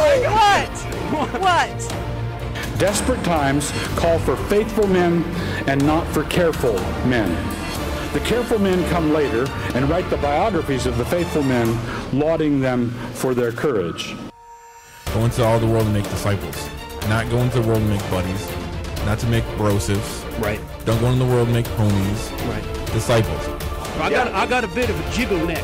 What? What? Desperate times call for faithful men and not for careful men. The careful men come later and write the biographies of the faithful men, lauding them for their courage. Go into all the world and make disciples. Not go into the world and make buddies. Not to make brosives. Right, Don't go into the world and make homies. right. Disciples. I got, I got a bit of a jiggle neck.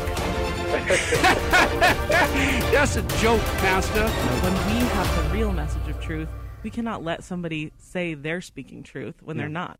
That's a joke, Pastor. When we have the real message of truth, we cannot let somebody say they're speaking truth when they're not.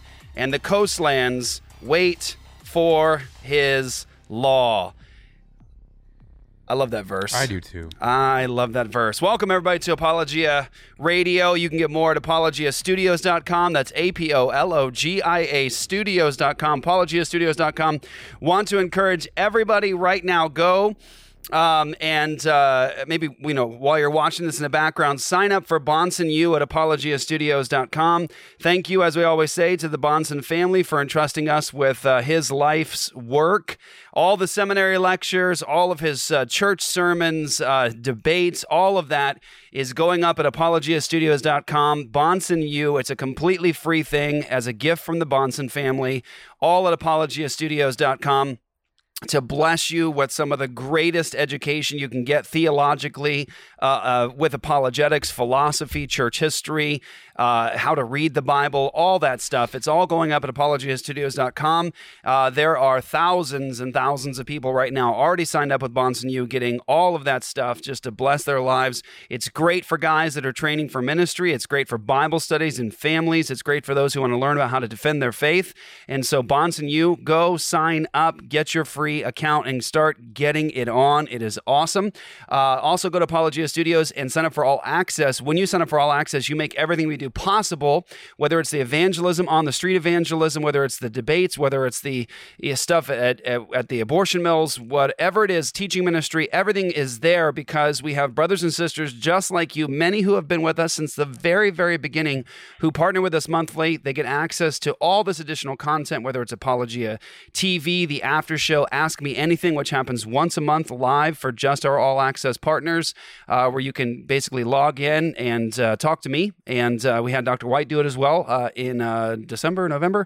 and the coastlands wait for his law. I love that verse. I do too. I love that verse. Welcome, everybody, to Apologia Radio. You can get more at apologiastudios.com. That's A P O L O G I A studios.com. Apologiastudios.com. Want to encourage everybody right now, go. Um, and uh, maybe you know while you're watching this in the background, sign up for Bahnsen U at apologiastudios.com. Thank you, as we always say, to the Bahnsen family for entrusting us with uh, his life's work. All the seminary lectures, all of his uh, church sermons, uh, debates, all of that is going up at apologiastudios.com. Bahnsen U, it's a completely free thing as a gift from the Bahnsen family. All at apologiastudios.com to bless you with some of the greatest education you can get theologically uh, uh, with apologetics, philosophy, church history, uh, how to read the Bible, all that stuff. It's all going up at apologiastudios.com. Uh, there are thousands and thousands of people right now already signed up with Bahnsen U, getting all of that stuff just to bless their lives. It's great for guys that are training for ministry. It's great for Bible studies and families. It's great for those who want to learn about how to defend their faith. And so, Bahnsen U, go sign up, get your free account, and start getting it on. It is awesome. Uh, also, go to Apologia Studios and sign up for All Access. When you sign up for All Access, you make everything we do possible, whether it's the evangelism on the street evangelism, whether it's the debates, whether it's the uh, stuff at, at, at the abortion mills, whatever it is, teaching ministry, everything is there because we have brothers and sisters just like you, many who have been with us since the very, very beginning, who partner with us monthly. They get access to all this additional content, whether it's Apologia TV, the after show, Ask Me Anything, which happens once a month live for just our all access partners, uh, where you can basically log in and uh, talk to me. And uh, we had Dr. White do it as well uh, in uh, December, November.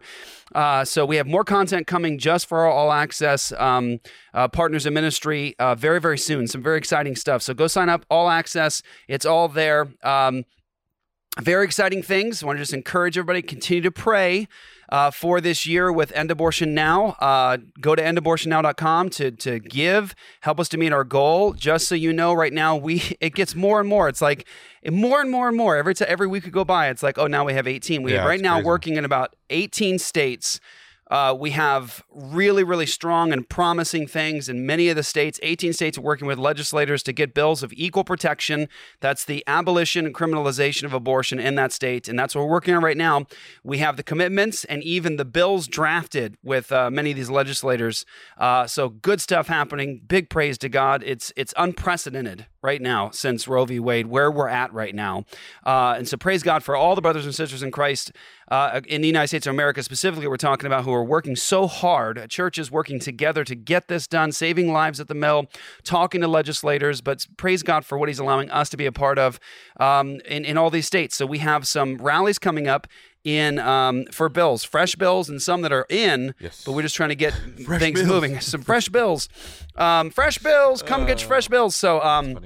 Uh, so we have more content coming just for our all access um, uh, partners in ministry very, very soon. Some very exciting stuff. So go sign up, all access. It's all there. Um, very exciting things. I want to just encourage everybody continue to pray uh, for this year with End Abortion Now. Uh, go to endabortionnow.com to to give, help us to meet our goal. Just so you know, right now we it gets more and more. It's like more and more and more every t- every week we go by. It's like oh now we have 18. We Yeah, right now crazy. working in about 18 states. Uh, we have really, really strong and promising things in many of the states. 18 states are working with legislators to get bills of equal protection. That's the abolition and criminalization of abortion in that state. And that's what we're working on right now. We have the commitments and even the bills drafted with uh, many of these legislators. Uh, so good stuff happening. Big praise to God. It's, it's unprecedented right now since Roe v. Wade, where we're at right now. Uh, and so praise God for all the brothers and sisters in Christ uh, in the United States of America, specifically, we're talking about who are working so hard, churches working together to get this done, saving lives at the mill, talking to legislators. But praise God for what He's allowing us to be a part of um, in, in all these states. So we have some rallies coming up in um, for bills, fresh bills, and some that are in. Yes. But we're just trying to get things bills. moving. Some fresh bills, um, fresh bills. Come get your fresh bills. So um.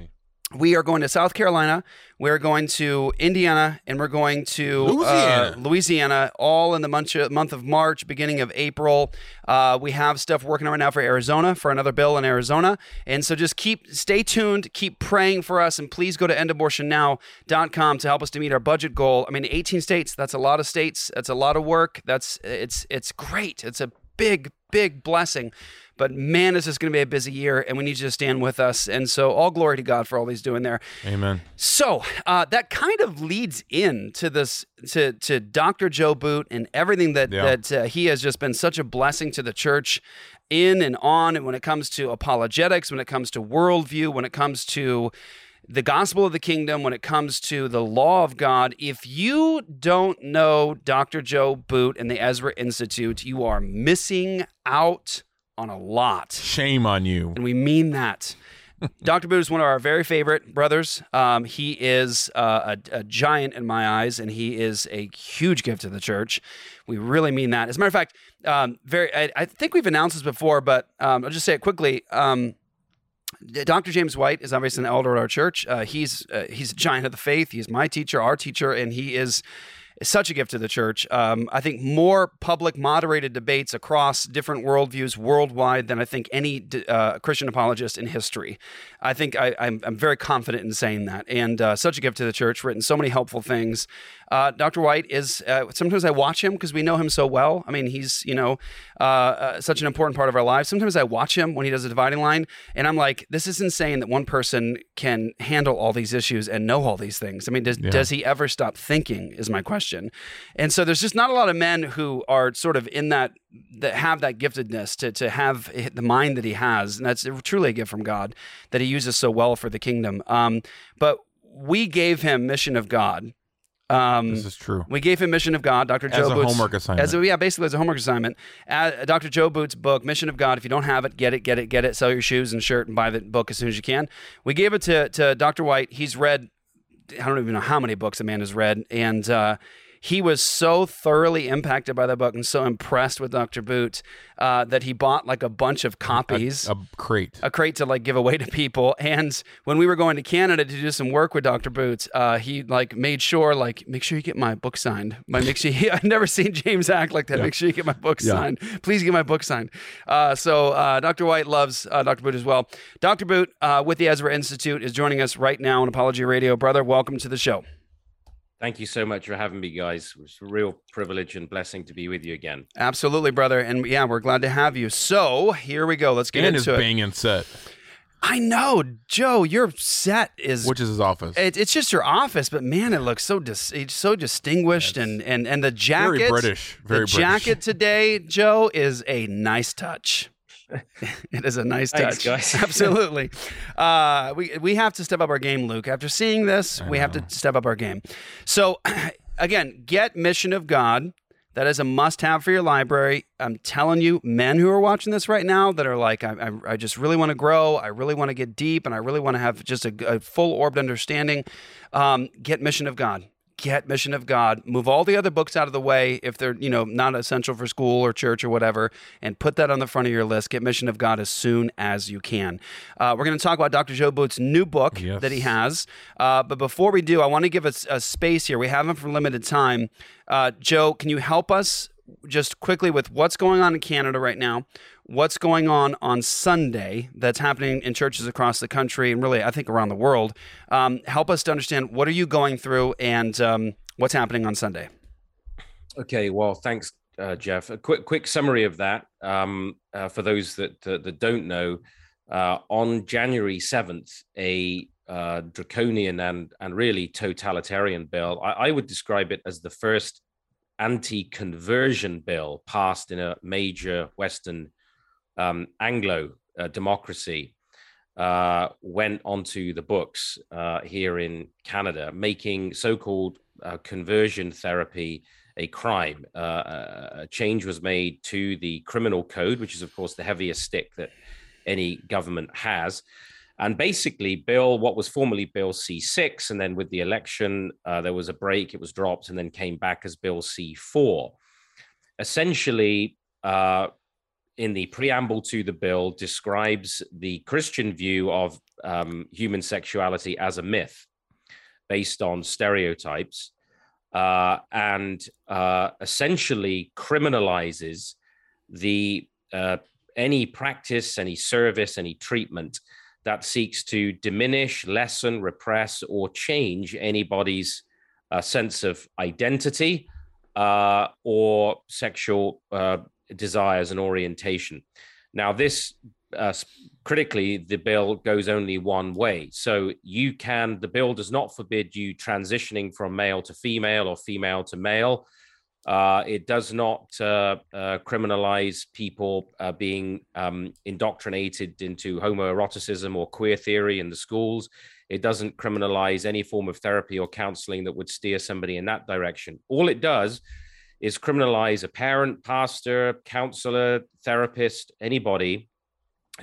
We are going to South Carolina. We're going to Indiana, and we're going to Louisiana. uh, Louisiana, all in the month month of March, beginning of April. Uh, we have stuff working on right now for Arizona for another bill in Arizona, and so just keep stay tuned, keep praying for us, and please go to endabortionnow.com to help us to meet our budget goal. I mean, 18 states. That's a lot of states. That's a lot of work. That's it's it's great. It's a big big blessing. But man, this is this going to be a busy year, and we need you to stand with us. And so, all glory to God for all He's doing there. Amen. So uh, that kind of leads in to this to to Dr. Joe Boot and everything that Yeah. that uh, he has just been such a blessing to the church in and on. And when it comes to apologetics, when it comes to worldview, when it comes to the gospel of the kingdom, when it comes to the law of God, if you don't know Dr. Joe Boot and the Ezra Institute, you are missing out on a lot Shame on you. and we mean that. Dr. Boot is one of our very favorite brothers. Um, he is uh, a, a giant in my eyes, and he is a huge gift to the church. We really mean that. As a matter of fact, um, very. I, I think we've announced this before, but um, I'll just say it quickly. Um, Dr. James White is obviously an elder at our church. Uh, he's uh, he's a giant of the faith. He's my teacher, our teacher, and he is such a gift to the church. Um, I think more public, moderated debates across different worldviews worldwide than I think any uh, Christian apologist in history. I think I, I'm, I'm very confident in saying that. And uh, such a gift to the church, written so many helpful things. Uh, Dr. White is, uh, sometimes I watch him because we know him so well. I mean, he's, you know, uh, uh, such an important part of our lives. Sometimes I watch him when he does a dividing line, and I'm like, this is insane that one person can handle all these issues and know all these things. I mean, does, does he ever stop thinking? Is my question. And so there's just not a lot of men who are sort of in that that have that giftedness to to have the mind that he has, and that's truly a gift from God that he uses so well for the kingdom. Um, but we gave him mission of God. Um, This is true. we gave him Mission of God, Dr. As Joe a Boots. homework assignment. As a, yeah, basically as a homework assignment. Uh, Dr. Joe Boots' book, Mission of God. If you don't have it, get it, get it, get it. Sell your shoes and shirt and buy the book as soon as you can. We gave it to, to Dr. White. He's read, I don't even know how many books the man has read. And uh, he was so thoroughly impacted by the book and so impressed with Dr. Boot uh, that he bought like a bunch of copies A crate. a crate to like give away to people. And when we were going to Canada to do some work with Dr. Boots, uh, he like made sure like make sure you get my book signed. My make sure he, I've never seen James act like that. Make sure you get my book signed. Please get my book signed. Uh, so uh, Dr. White loves uh, Dr. Boot as well. Dr. Boot uh, with the Ezra Institute is joining us right now on Apologia Radio. Brother, welcome to the show. Thank you so much for having me, guys. It's a real privilege and blessing to be with you again. Absolutely, brother. And yeah, we're glad to have you. So here we go. Let's get and his into it. banging set, I know, Joe, your set is which is his office. It, it's just your office, but man, it looks so dis- so distinguished, and and and the jacket, very British. Very the British. jacket today, Joe, is a nice touch. it is a nice Thanks, touch, guys. absolutely. Uh, we we have to step up our game, Luke. After seeing this, we have to step up our game. So, again, get Mission of God. That is a must-have for your library. I'm telling you, men who are watching this right now that are like, I, I, I just really want to grow. I really want to get deep, and I really want to have just a, a full-orbed understanding. Um, get Mission of God. Get Mission of God. Move all the other books out of the way if they're you know not essential for school or church or whatever, and put that on the front of your list. Get Mission of God as soon as you can. Uh, we're going to talk about Dr. Joe Boot's new book Yes. that he has. Uh, but before we do, I want to give us a space here. We have him for limited time. Uh, Joe, can you help us just quickly with what's going on in Canada right now? What's going on on Sunday that's happening in churches across the country and really, I think, around the world? Um, help us to understand what are you going through and um, what's happening on Sunday. Okay, well, thanks, uh, Jeff. A quick quick summary of that um, uh, for those that uh, that don't know. Uh, on January seventh, a uh, draconian and and really totalitarian bill. I, I would describe it as the first anti-conversion bill passed in a major Western um, Anglo uh, democracy. uh, went onto the books uh, here in Canada, making so-called uh, conversion therapy a crime. Uh, a change was made to the criminal code, which is, of course, the heaviest stick that any government has. And basically, Bill, what was formerly Bill C6, and then with the election, uh, there was a break, it was dropped, and then came back as Bill C4. Essentially, uh, in the preamble to the bill, describes the Christian view of um, human sexuality as a myth based on stereotypes uh, and uh, essentially criminalizes the uh, any practice, any service, any treatment that seeks to diminish, lessen, repress, or change anybody's uh, sense of identity uh, or sexual uh, desires and orientation. Now, this uh, critically, the bill goes only one way. So you can, the bill does not forbid you transitioning from male to female or female to male. Uh, it does not uh, uh, criminalize people uh, being um, indoctrinated into homoeroticism or queer theory in the schools. It doesn't criminalize any form of therapy or counseling that would steer somebody in that direction. All it does is criminalize a parent, pastor, counselor, therapist, anybody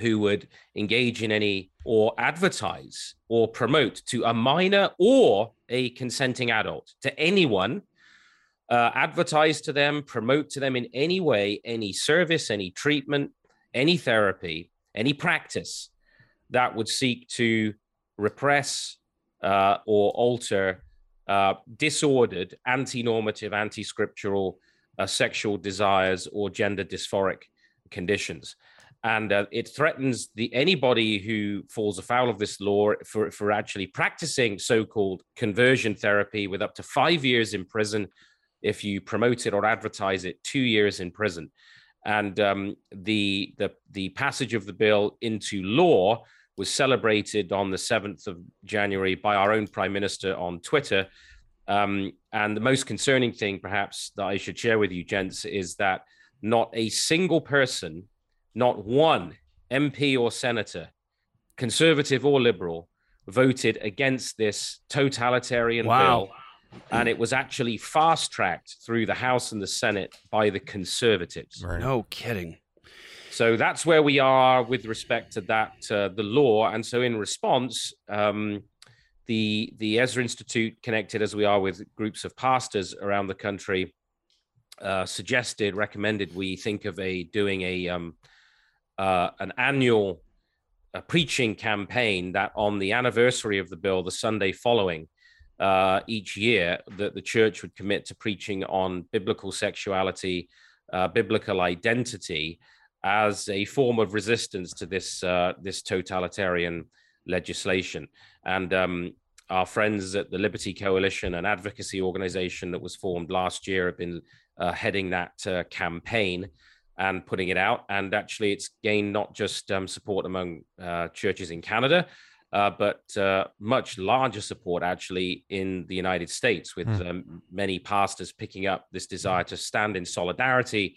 who would engage in any or advertise or promote to a minor or a consenting adult, to anyone uh, advertise to them, promote to them in any way, any service, any treatment, any therapy, any practice that would seek to repress uh, or alter uh, disordered, anti normative, anti scriptural uh, sexual desires or gender dysphoric conditions. And uh, it threatens the anybody who falls afoul of this law for, for actually practicing so-called conversion therapy with up to five years in prison if you promote it or advertise it, two years in prison. And um, the, the, the passage of the bill into law was celebrated on the 7th of January by our own prime minister on Twitter. Um, and the most concerning thing, perhaps, that I should share with you, gents, is that not a single person, not one MP or senator, conservative or liberal, voted against this totalitarian Wow. bill and it was actually fast tracked through the House and the Senate by the conservatives. No kidding. So that's where we are with respect to that, uh, the law. And so, in response, um, the the Ezra Institute, connected as we are with groups of pastors around the country, uh, suggested, recommended we think of a doing a um, uh, an annual uh, preaching campaign that on the anniversary of the bill, the Sunday following, uh, each year that the church would commit to preaching on biblical sexuality, uh, biblical identity, as a form of resistance to this uh, this totalitarian legislation. And um, our friends at the Liberty Coalition, an advocacy organization that was formed last year, have been uh, heading that uh, campaign and putting it out. And actually, it's gained not just um, support among uh, churches in Canada, uh, but uh, much larger support actually in the United States, with Hmm. um, many pastors picking up this desire to stand in solidarity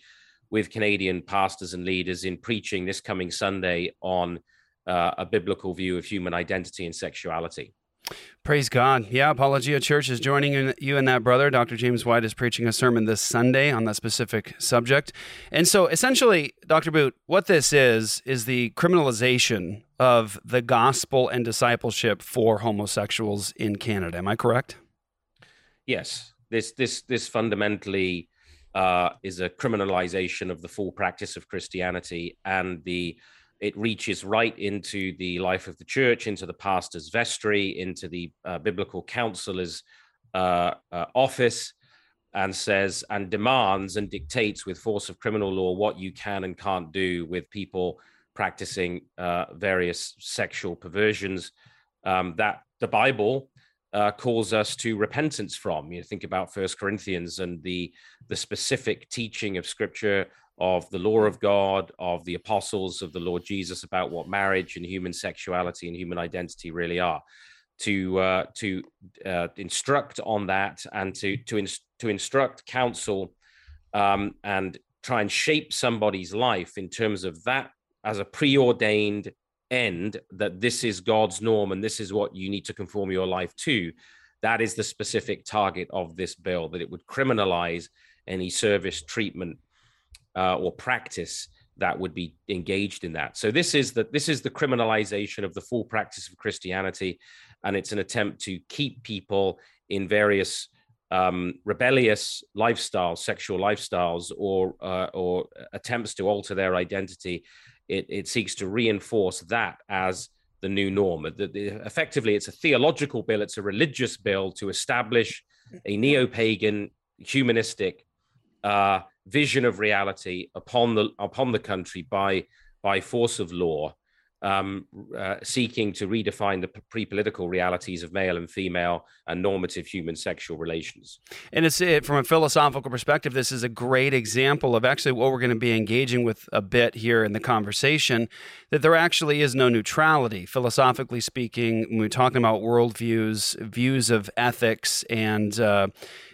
with Canadian pastors and leaders in preaching this coming Sunday on uh, a biblical view of human identity and sexuality. Praise God. Yeah, Apologia Church is joining in, you and that brother. Dr. James White is preaching a sermon this Sunday on that specific subject. And so essentially, Dr. Boot, what this is, is the criminalization of the gospel and discipleship for homosexuals in Canada. Am I correct? Yes, this this this fundamentally uh, is a criminalization of the full practice of Christianity, and the it reaches right into the life of the church, into the pastor's vestry, into the uh, biblical counselor's uh, uh, office, and says and demands and dictates with force of criminal law what you can and can't do with people practicing uh, various sexual perversions um, that the Bible uh, calls us to repentance from. You think about First Corinthians and the the specific teaching of Scripture of the law of God, of the apostles of the Lord Jesus about what marriage and human sexuality and human identity really are. To uh, to uh, instruct on that and to to to instruct counsel um, and try and shape somebody's life in terms of that as a preordained end that this is God's norm and this is what you need to conform your life to. That is the specific target of this bill, that it would criminalize any service, treatment, uh, or practice that would be engaged in that. So this is the this is the criminalization of the full practice of Christianity, and it's an attempt to keep people in various um, rebellious lifestyles, sexual lifestyles, or uh, or attempts to alter their identity. It, it seeks to reinforce that as the new norm. The, the, effectively, it's a theological bill. It's a religious bill to establish a neo-pagan, humanistic uh, vision of reality upon the upon the country by by force of law um, uh, seeking to redefine the pre-political realities of male and female and normative human sexual relations. And it's it, from a philosophical perspective, this is a great example of actually what we're going to be engaging with a bit here in the conversation. That there actually is no neutrality, philosophically speaking, when we're talking about worldviews, views of ethics, and uh,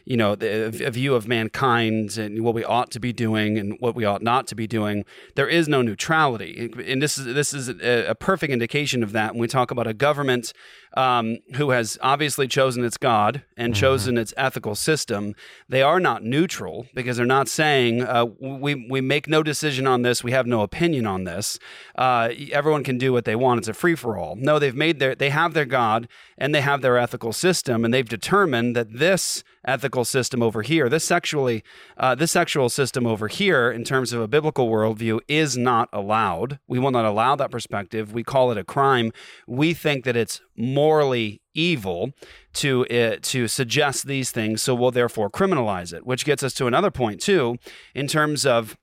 you know, the, a view of mankind and what we ought to be doing and what we ought not to be doing. There is no neutrality, and this is this is a, a perfect indication of that when we talk about a government um, who has obviously chosen its God and mm-hmm. chosen its ethical system. They are not neutral because they're not saying uh, we we make no decision on this, we have no opinion on this. Uh, everyone can do what they want. It's a free for all. No, they've made their they have their God and they have their ethical system, and they've determined that this ethical system over here, this sexually, uh, this sexual system over here, in terms of a biblical worldview, is not allowed. We will not allow that perspective. We call it a crime. We think that it's morally evil to uh, to suggest these things, so we'll therefore criminalize it. Which gets us to another point too, in terms of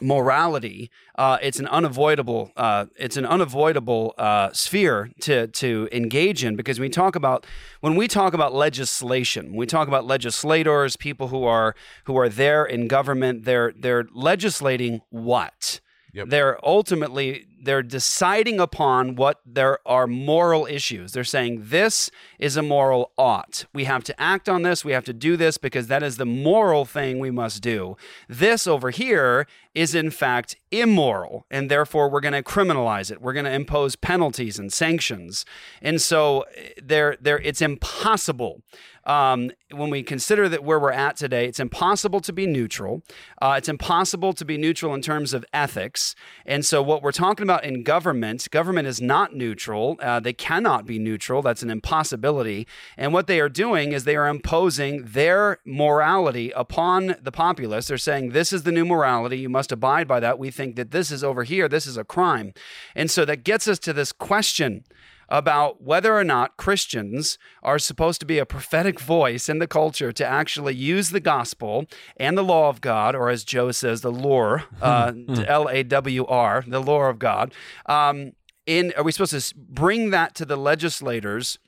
morality uh, it's an unavoidable uh, it's an unavoidable uh, sphere to to engage in because we talk about when we talk about legislation we talk about legislators people who are who are there in government they're they're legislating what Yep. They're ultimately they're deciding upon what there are moral issues. They're saying this is a moral ought. We have to act on this. We have to do this because that is the moral thing we must do. This over here is in fact immoral, and therefore we're going to criminalize it. We're going to impose penalties and sanctions. And so eh, there, there, it's impossible um, when we consider that where we're at today, it's impossible to be neutral. Uh, it's impossible to be neutral in terms of ethics. And so, what we're talking about in government, government is not neutral. Uh, they cannot be neutral. That's an impossibility. And what they are doing is they are imposing their morality upon the populace. They're saying, this is the new morality. You must abide by that. We think that this is over here. This is a crime. And so, that gets us to this question about whether or not Christians are supposed to be a prophetic voice in the culture to actually use the gospel and the law of God, or as Joe says, the lore, uh, L A W R, the lore of God. Um, in, are we supposed to bring that to the legislators?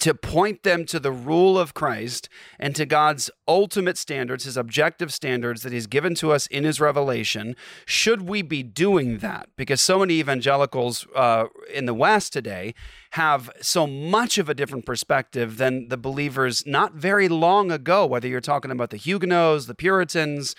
To point them to the rule of Christ and to God's ultimate standards, his objective standards that he's given to us in his revelation. Should we be doing that? Because so many evangelicals uh, in the West today have so much of a different perspective than the believers not very long ago, whether you're talking about the Huguenots, the Puritans,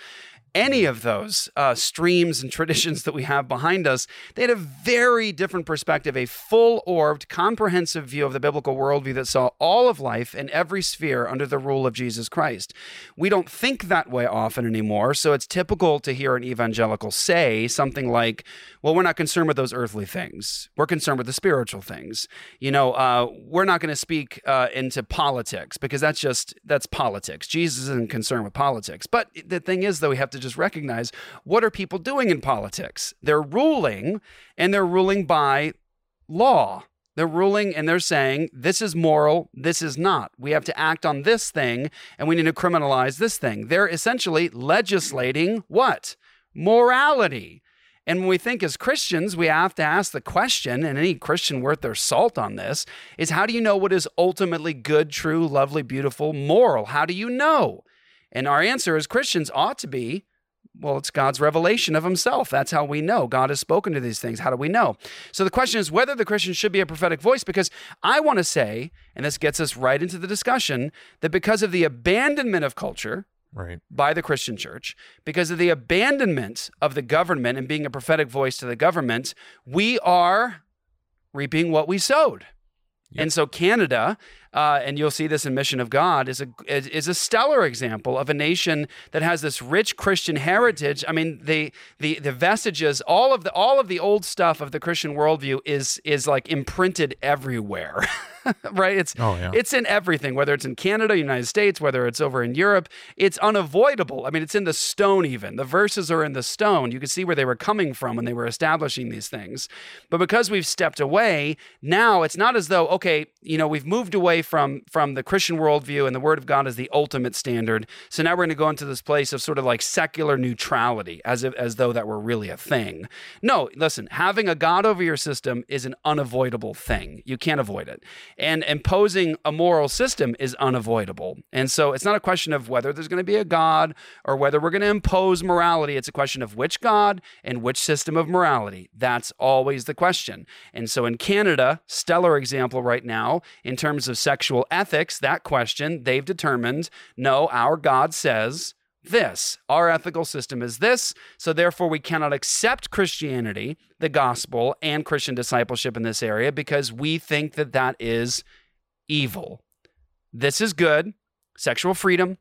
any of those uh, streams and traditions that we have behind us, they had a very different perspective, a full orbed, comprehensive view of the biblical worldview that saw all of life in every sphere under the rule of Jesus Christ. We don't think that way often anymore, so it's typical to hear an evangelical say something like, well, we're not concerned with those earthly things. We're concerned with the spiritual things. You know, uh, we're not going to speak uh, into politics because that's just, that's politics. Jesus isn't concerned with politics. But the thing is, though, we have to just recognize what are people doing in politics? They're ruling, and they're ruling by law. They're ruling and they're saying this is moral, this is not. We have to act on this thing and we need to criminalize this thing. They're essentially legislating what? Morality. And when we think as Christians, we have to ask the question, and any Christian worth their salt on this is how do you know what is ultimately good, true, lovely, beautiful, moral? How do you know? And our answer as Christians ought to be well, it's God's revelation of himself. That's how we know. God has spoken to these things. How do we know? So the question is whether the Christian should be a prophetic voice, because I want to say, and this gets us right into the discussion, that because of the abandonment of culture, right. by the Christian church, because of the abandonment of the government and being a prophetic voice to the government, we are reaping what we sowed. And so Canada, uh, and you'll see this in Mission of God, is a is, is a stellar example of a nation that has this rich Christian heritage. I mean, the the the vestiges, all of the all of the old stuff of the Christian worldview is is like imprinted everywhere. right? It's Oh, yeah. it's in everything, whether it's in Canada, United States, whether it's over in Europe. It's unavoidable. I mean, it's in the stone even. The verses are in the stone. You can see where they were coming from when they were establishing these things. But because we've stepped away, now it's not as though, okay, you know, we've moved away from from the Christian worldview and the word of God is the ultimate standard. So now we're going to go into this place of sort of like secular neutrality, as if as though that were really a thing. No, listen, having a God over your system is an unavoidable thing. You can't avoid it. And imposing a moral system is unavoidable. And so it's not a question of whether there's going to be a God or whether we're going to impose morality. It's a question of which God and which system of morality. That's always the question. And so in Canada, stellar example right now, in terms of sexual ethics, that question, they've determined no, our God says this. Our ethical system is this. So, therefore, we cannot accept Christianity, the gospel, and Christian discipleship in this area because we think that that is evil. This is good sexual freedom,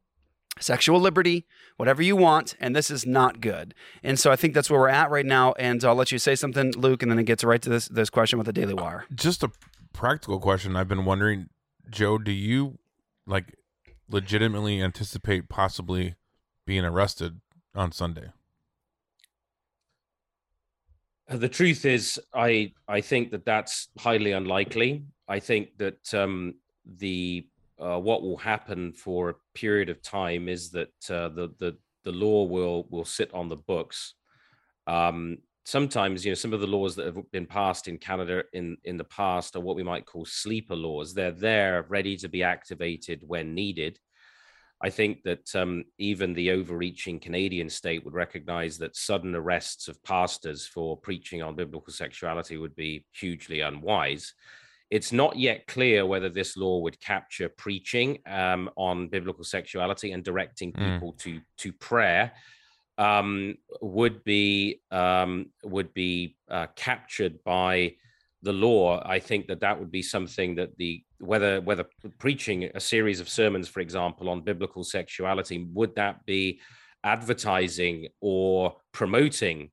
sexual liberty, whatever you want, and this is not good. And so, I think that's where we're at right now. And I'll let you say something, Luke, and then it gets right to this, this question with the Daily Wire. Just a practical question. I've been wondering, Joe, do you like legitimately anticipate possibly being arrested on Sunday? Uh, The truth is, I I think that that's highly unlikely. I think that um, the uh, what will happen for a period of time is that uh, the the the law will will sit on the books. Um, sometimes, you know, some of the laws that have been passed in Canada in in the past are what we might call sleeper laws. They're there, ready to be activated when needed. I think that um, even the overreaching Canadian state would recognize that sudden arrests of pastors for preaching on biblical sexuality would be hugely unwise. It's not yet clear whether this law would capture preaching um, on biblical sexuality and directing Mm. people to to prayer um, would be um, would be uh, captured by the law. I think that that would be something that the whether whether preaching a series of sermons, for example, on biblical sexuality, would that be advertising or promoting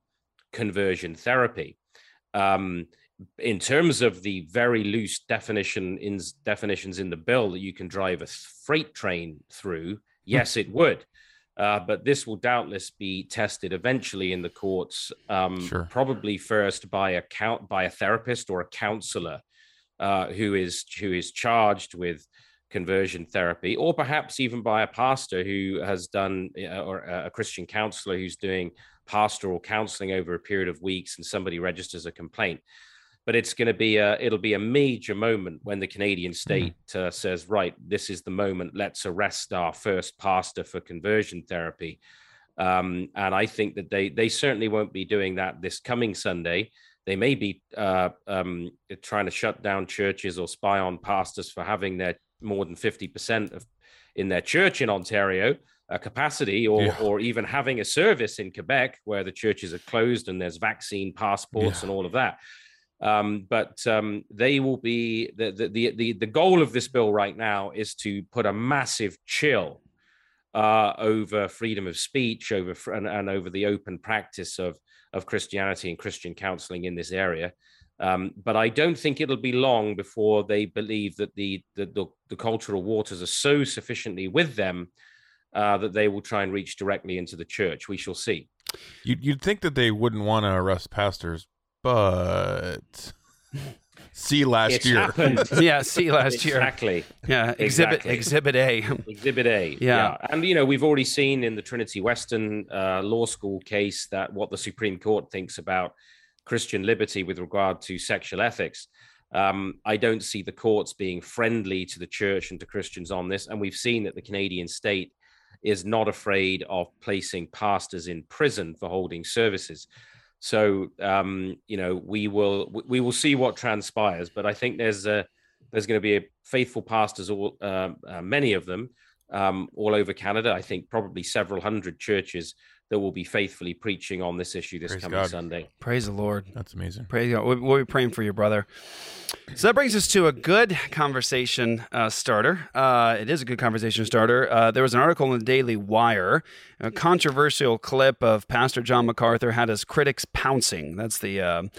conversion therapy? Um, in terms of the very loose definition in definitions in the bill that you can drive a freight train through, yes, it would. Uh, but this will doubtless be tested eventually in the courts, um, Sure. probably first by a count by a therapist or a counselor uh, who is who is charged with conversion therapy, or perhaps even by a pastor who has done uh, or a Christian counselor who's doing pastoral counseling over a period of weeks, and somebody registers a complaint. But it's going to be a it'll be a major moment when the Canadian state uh, says, right, this is the moment. Let's arrest our first pastor for conversion therapy. Um, and I think that they they certainly won't be doing that this coming Sunday. They may be uh, um, trying to shut down churches or spy on pastors for having their more than fifty percent of in their church in Ontario uh, capacity, or Yeah. or even having a service in Quebec where the churches are closed and there's vaccine passports Yeah. and all of that. Um, but um, they will be the, the the the goal of this bill right now is to put a massive chill uh, over freedom of speech, over and, and over the open practice of of Christianity and Christian counseling in this area. Um, but I don't think it'll be long before they believe that the the, the, the cultural waters are so sufficiently with them uh, that they will try and reach directly into the church. We shall see. You'd, you'd think that they wouldn't want to arrest pastors, but see last It's year. happened. yeah, see last year. Exactly. Yeah, exhibit Exactly. exhibit A. Exhibit A. Yeah. And, you know, we've already seen in the Trinity Western uh, law school case that what the Supreme Court thinks about Christian liberty with regard to sexual ethics. Um, I don't see the courts being friendly to the church and to Christians on this. And we've seen that the Canadian state is not afraid of placing pastors in prison for holding services. So um, you know we will we will see what transpires, but I think there's a there's going to be a faithful pastors, all uh, uh, many of them, um, all over Canada. I think probably several hundred churches that will be faithfully preaching on this issue this Praise coming God. Sunday. Praise the Lord. That's amazing. Praise God. We'll we'll be praying for you, brother. So that brings us to a good conversation uh, starter. Uh, it is a good conversation starter. Uh, there was an article in the Daily Wire, a controversial clip of Pastor John MacArthur had his critics pouncing. That's the.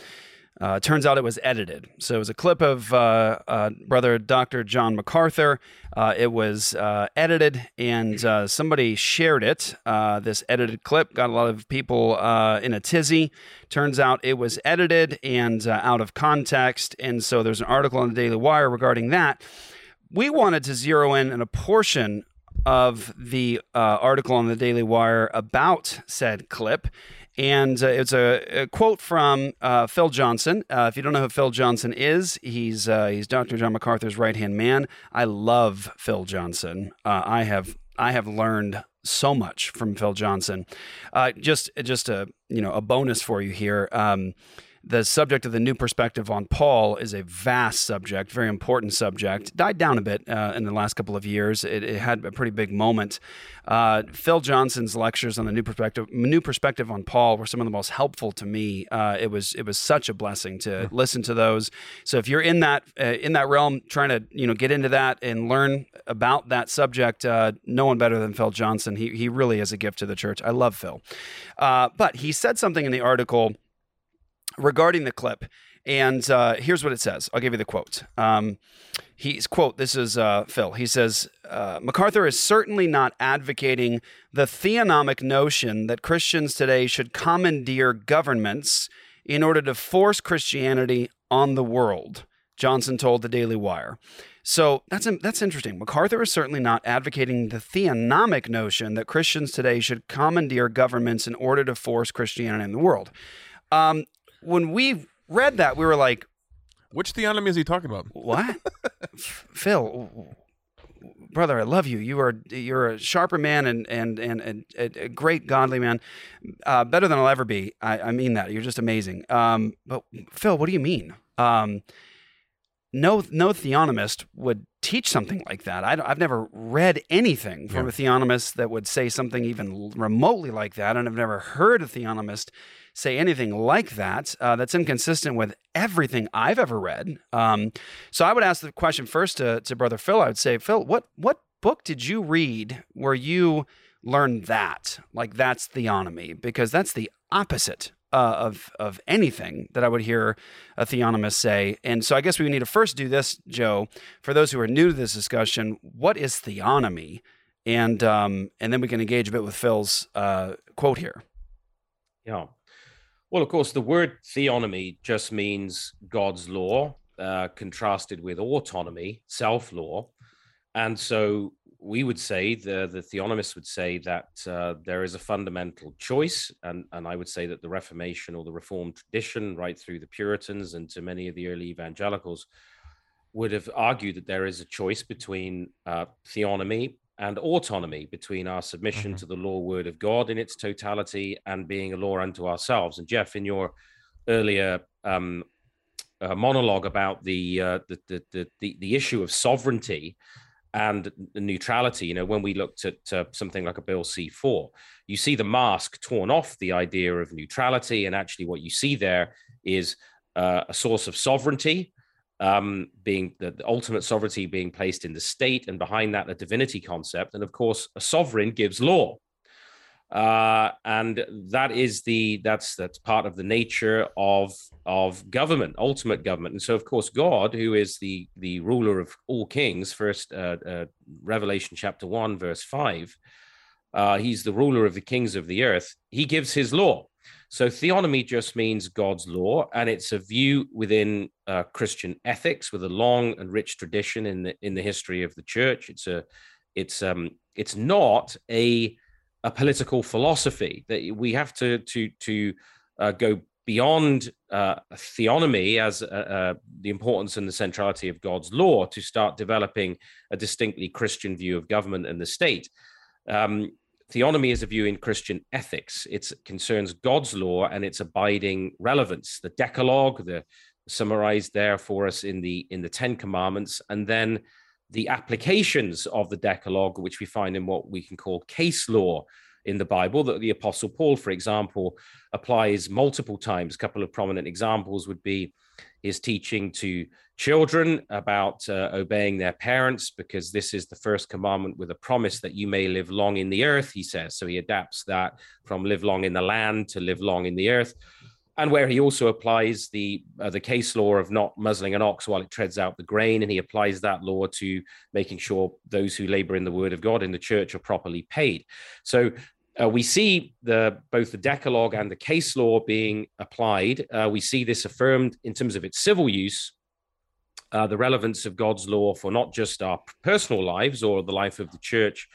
Uh, turns out it was edited. So it was a clip of uh, uh, brother Dr. John MacArthur. Uh, it was uh, edited, and uh, somebody shared it. This edited clip got a lot of people in a tizzy. Turns out it was edited and out of context. And so there's an article on the Daily Wire regarding that. We wanted to zero in on a portion of the article on the Daily Wire about said clip. And uh, it's a, a quote from uh, Phil Johnson. Uh, if you don't know who Phil Johnson is, he's uh, he's Dr. John MacArthur's right hand man. I love Phil Johnson. Uh, I have I have learned so much from Phil Johnson. Uh, just just a you know a bonus for you here. Um, the subject of the new perspective on Paul is a vast subject, very important subject. Died down a bit uh, in the last couple of years. It, it had a pretty big moment. Uh, Phil Johnson's lectures on the new perspective, new perspective on Paul, were some of the most helpful to me. Uh, it was it was such a blessing to listen to those. So if you're in that uh, in that realm, trying to you know get into that and learn about that subject, uh, no one better than Phil Johnson. He he really is a gift to the church. I love Phil, uh, but he said something in the article regarding the clip. And uh, here's what it says. I'll give you the quote. Um, he's quote. This is uh, Phil. He says uh, MacArthur is certainly not advocating the theonomic notion that Christians today should commandeer governments in order to force Christianity on the world. Johnson told the Daily Wire. So that's that's interesting. MacArthur is certainly not advocating the theonomic notion that Christians today should commandeer governments in order to force Christianity in the world. Um, when we read that, we were like, Which theonomy is he talking about? "What, Phil, brother? I love you. You are you're a sharper man and and and, and a, a great godly man, uh, better than I'll ever be. I, I mean that. You're just amazing. Um, but Phil, what do you mean? Um, no, no theonomist would teach something like that. I, have never read anything from Yeah. a theonomist that would say something even remotely like that, and I've never heard a theonomist say anything like that. Uh, that's inconsistent with everything I've ever read. Um, so I would ask the question first to, to Brother Phil. I would say, Phil, what what book did you read where you learned that? Like that's theonomy, because that's the opposite uh, of of anything that I would hear a theonomist say. And so I guess we need to first do this, Joe, for those who are new to this discussion. What is theonomy? And um, and then we can engage a bit with Phil's uh, quote here. Yeah. Well, of course, the word theonomy just means God's law, uh, contrasted with autonomy, self law. And so we would say, the, the theonomists would say that uh, there is a fundamental choice. And, and I would say that the Reformation or the Reformed tradition, right through the Puritans and to many of the early evangelicals, would have argued that there is a choice between uh, theonomy and autonomy between our submission Mhm. to the law word of God in its totality and being a law unto ourselves. And Jeff, in your earlier um, uh, monologue about the, uh, the, the the the the issue of sovereignty and neutrality, you know, when we looked at uh, something like a Bill C4, you see the mask torn off the idea of neutrality, and actually what you see there is uh, a source of sovereignty um, being the, the ultimate sovereignty being placed in the state, and behind that, the divinity concept. And of course, a sovereign gives law. Uh, and that is the that's that's part of the nature of of government, ultimate government. And so, of course, God, who is the the ruler of all kings, first uh, uh, Revelation chapter one, verse five, uh, he's the ruler of the kings of the earth. He gives his law. So theonomy just means God's law, and it's a view within uh, Christian ethics with a long and rich tradition in the in the history of the church. It's a it's um it's not a a political philosophy that we have to to to uh, go beyond uh, theonomy as uh, uh, the importance and the centrality of God's law to start developing a distinctly Christian view of government and the state. Um, theonomy is a view in Christian ethics. It concerns God's law and its abiding relevance. The Decalogue, the summarized there for us in the in the Ten Commandments, and then the applications of the Decalogue, which we find in what we can call case law in the Bible, that the Apostle Paul, for example, applies multiple times. A couple of prominent examples would be his teaching to children about uh, obeying their parents, because this is the first commandment with a promise that you may live long in the earth, he says. So he adapts that from live long in the land to live long in the earth and where he also applies the uh, the case law of not muzzling an ox while it treads out the grain, and he applies that law to making sure those who labor in the word of God in the church are properly paid. So uh, we see the both the Decalogue and the case law being applied. Uh, we see this affirmed in terms of its civil use. Uh, the relevance of God's law for not just our personal lives or the life of the church,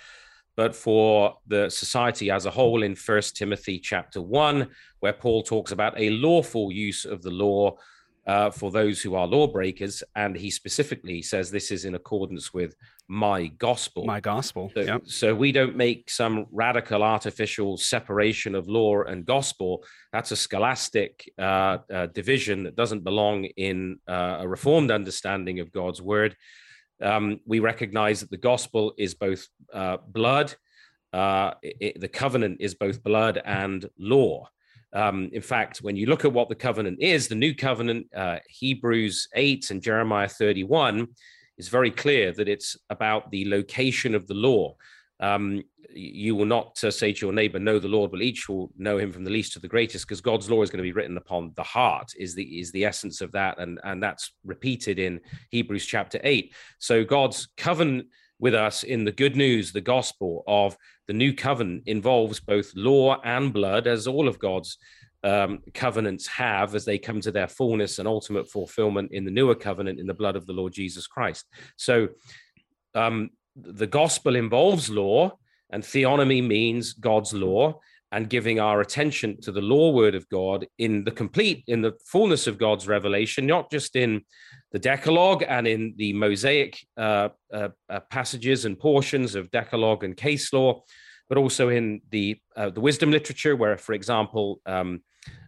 but for the society as a whole in First Timothy chapter 1, where Paul talks about a lawful use of the law uh, for those who are lawbreakers. And he specifically says this is in accordance with my gospel. My gospel. So, yep. so we don't make some radical artificial separation of law and gospel. That's a scholastic uh, uh, division that doesn't belong in uh, a reformed understanding of God's word. Um, we recognize that the gospel is both uh, blood, uh, it, the covenant is both blood and law. Um, in fact, when you look at what the covenant is, the new covenant, uh, Hebrews 8 and Jeremiah 31, is very clear that it's about the location of the law. Um, you will not uh, say to your neighbor, "Know the Lord," but each will know Him from the least to the greatest, because God's law is going to be written upon the heart. Is the is the essence of that, and and that's repeated in Hebrews chapter eight. So God's covenant with us in the good news, the gospel of the new covenant involves both law and blood, as all of God's um, covenants have as they come to their fullness and ultimate fulfillment in the newer covenant in the blood of the Lord Jesus Christ. So um, the gospel involves law, and theonomy means God's law and giving our attention to the law word of God in the complete, in the fullness of God's revelation, not just in the Decalogue and in the Mosaic uh, uh, uh, passages and portions of Decalogue and case law, but also in the uh, the wisdom literature, where, for example, um,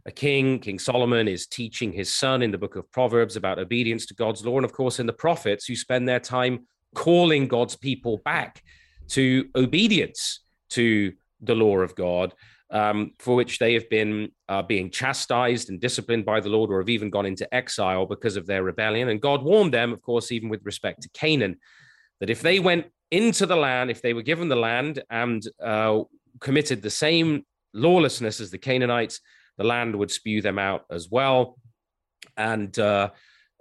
a king, King Solomon, is teaching his son in the book of Proverbs about obedience to God's law, and of course, in the prophets who spend their time calling God's people back to obedience to the law of God, um, for which they have been uh, being chastised and disciplined by the Lord, or have even gone into exile because of their rebellion. And God warned them, of course, even with respect to Canaan, that if they went into the land, if they were given the land and uh, committed the same lawlessness as the Canaanites, the land would spew them out as well. And uh,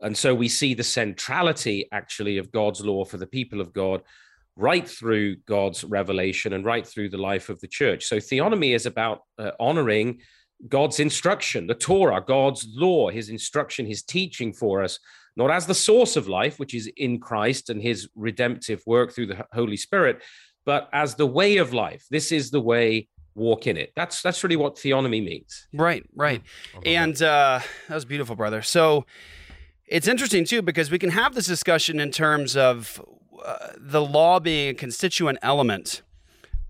and so we see the centrality actually of God's law for the people of God right through God's revelation and right through the life of the church. So theonomy is about uh, honoring God's instruction, the Torah, God's law, his instruction, his teaching for us, not as the source of life, which is in Christ and his redemptive work through the Holy Spirit, but as the way of life. This is the way walk in it. That's that's really what theonomy means. Right, right. And uh, that was beautiful, brother. So it's interesting too because we can have this discussion in terms of uh, the law being a constituent element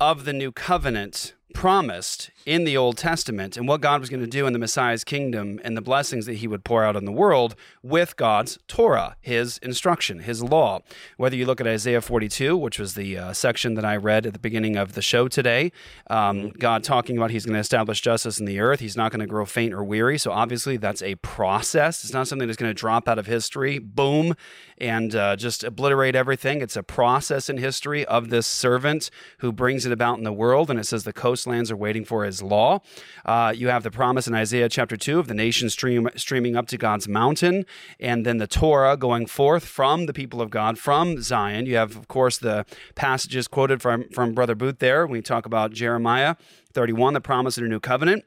of the new covenant promised in the Old Testament and what God was going to do in the Messiah's kingdom and the blessings that he would pour out on the world with God's Torah, his instruction, his law. Whether you look at Isaiah 42, which was the uh, section that I read at the beginning of the show today, um, God talking about he's going to establish justice in the earth, he's not going to grow faint or weary. So obviously, that's a process. It's not something that's going to drop out of history, boom, and uh, just obliterate everything. It's a process in history of this servant who brings it about in the world. And it says the coastlands are waiting for his law. Uh, you have the promise in Isaiah chapter 2 of the nation stream, streaming up to God's mountain, and then the Torah going forth from the people of God, from Zion. You have, of course, the passages quoted from, from Brother Boot there. When we talk about Jeremiah 31, the promise of a new covenant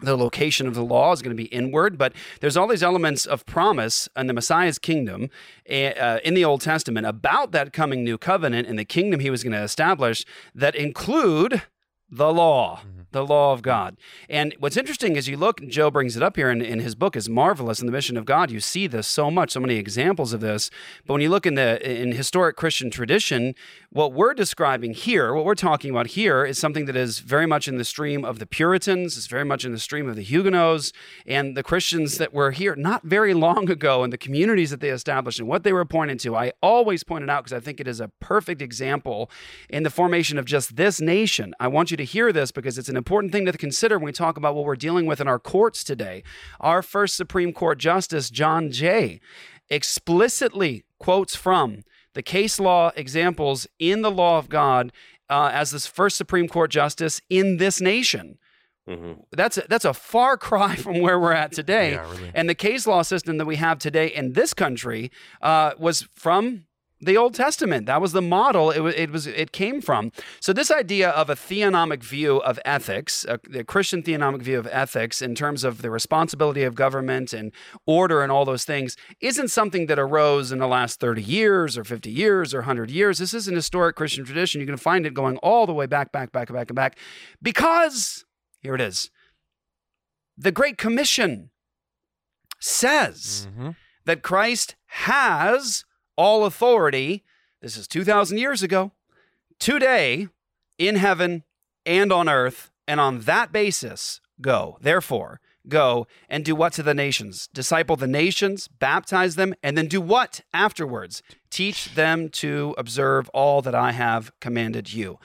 the location of the law is going to be inward, but there's all these elements of promise in the Messiah's kingdom uh, in the Old Testament about that coming new covenant and the kingdom he was going to establish that include the law. Mm-hmm. The law of God. And what's interesting is you look, Joe brings it up here in, in his book is marvelous in the mission of God. You see this so much, so many examples of this. But when you look in the in historic Christian tradition, what we're describing here, what we're talking about here, is something that is very much in the stream of the Puritans. It's very much in the stream of the Huguenots and the Christians that were here not very long ago and the communities that they established and what they were pointing to. I always point it out because I think it is a perfect example in the formation of just this nation. I want you to hear this because it's an important thing to consider when we talk about what we're dealing with in our courts today. Our first Supreme Court Justice, John Jay, explicitly quotes from the case law examples in the law of God uh, as this first Supreme Court justice in this nation. Mhm. That's a, that's a far cry from where we're at today. Yeah, really. And the case law system that we have today in this country uh, was from the Old Testament. That was the model it it was it came from. So this idea of a theonomic view of ethics, a, the Christian theonomic view of ethics in terms of the responsibility of government and order and all those things isn't something that arose in the last 30 years or 50 years or 100 years. This is an historic Christian tradition. You can find it going all the way back back back back and back because here it is. The Great Commission says Mhm. that Christ has all authority. This is 2,000 years ago, today in heaven and on earth. And on that basis, go. Therefore, go and do what to the nations? Disciple the nations, baptize them, and then do what afterwards? Teach them to observe all that I have commanded you.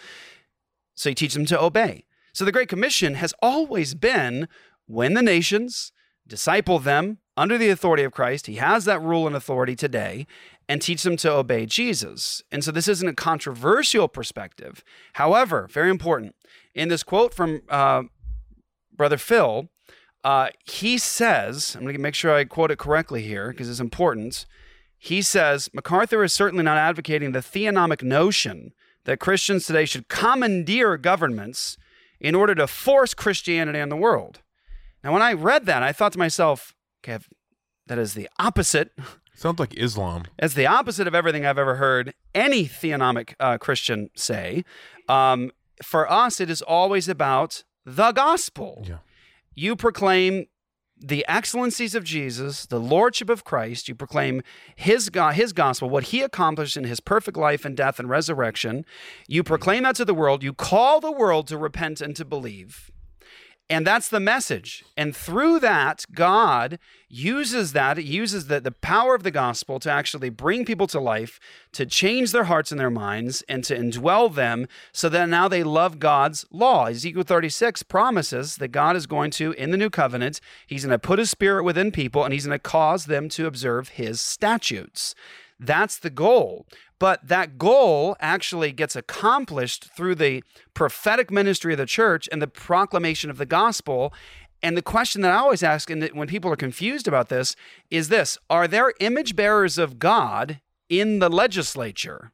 So you teach them to obey. So the Great Commission has always been when the nations disciple them under the authority of Christ. He has that rule and authority today and teach them to obey Jesus. And so this isn't a controversial perspective. However, very important. In this quote from uh, Brother Phil, uh, he says, I'm going to make sure I quote it correctly here because it's important. He says, MacArthur is certainly not advocating the theonomic notion that Christians today should commandeer governments in order to force Christianity on the world. Now, when I read that, I thought to myself, okay, that is the opposite. Sounds like Islam. It's the opposite of everything I've ever heard any theonomic uh, Christian say. Um, for us, it is always about the gospel. Yeah. You proclaim the excellencies of Jesus, the lordship of Christ. You proclaim his go- his gospel, what he accomplished in his perfect life and death and resurrection. You proclaim that to the world. You call the world to repent and to believe. And that's the message. And through that, God uses that, it uses the, the power of the gospel to actually bring people to life, to change their hearts and their minds, and to indwell them so that now they love God's law. Ezekiel 36 promises that God is going to, in the new covenant, he's going to put his spirit within people and he's going to cause them to observe his statutes. That's the goal. But that goal actually gets accomplished through the prophetic ministry of the church and the proclamation of the gospel. And the question that I always ask, and when people are confused about this, is this Are there image bearers of God in the legislature?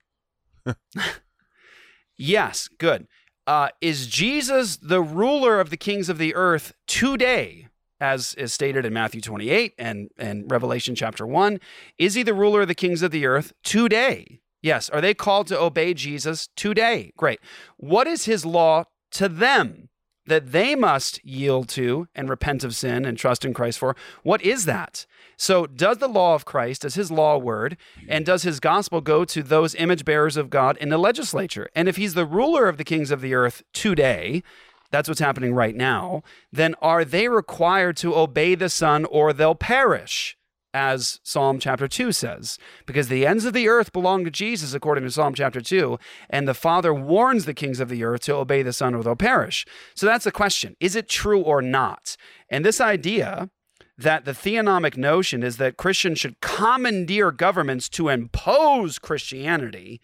yes, good. Uh, is Jesus the ruler of the kings of the earth today? as is stated in Matthew 28 and, and Revelation chapter 1. Is he the ruler of the kings of the earth today? Yes. Are they called to obey Jesus today? Great. What is his law to them that they must yield to and repent of sin and trust in Christ for? What is that? So, does the law of Christ, does his law word, and does his gospel go to those image bearers of God in the legislature? And if he's the ruler of the kings of the earth today, that's what's happening right now, then are they required to obey the Son or they'll perish? As Psalm chapter 2 says, because the ends of the earth belong to Jesus, according to Psalm chapter 2, and the Father warns the kings of the earth to obey the Son or they'll perish. So that's the question is it true or not? And this idea that the theonomic notion is that Christians should commandeer governments to impose Christianity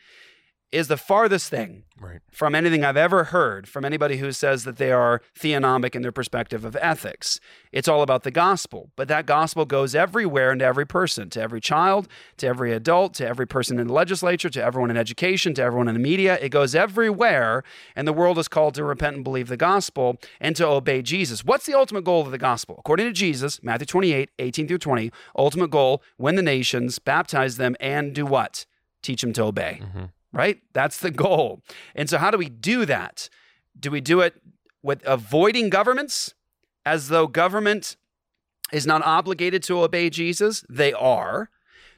is the farthest thing Right. from anything I've ever heard from anybody who says that they are theonomic in their perspective of ethics. It's all about the gospel, but that gospel goes everywhere and to every person, to every child, to every adult, to every person in the legislature, to everyone in education, to everyone in the media. It goes everywhere, and the world is called to repent and believe the gospel and to obey Jesus. What's the ultimate goal of the gospel? According to Jesus, Matthew 28, 18 through 20, ultimate goal, win the nations, baptize them, and do what? Teach them to obey mm-hmm. Right? That's the goal. And so, how do we do that? Do we do it with avoiding governments as though government is not obligated to obey Jesus? They are.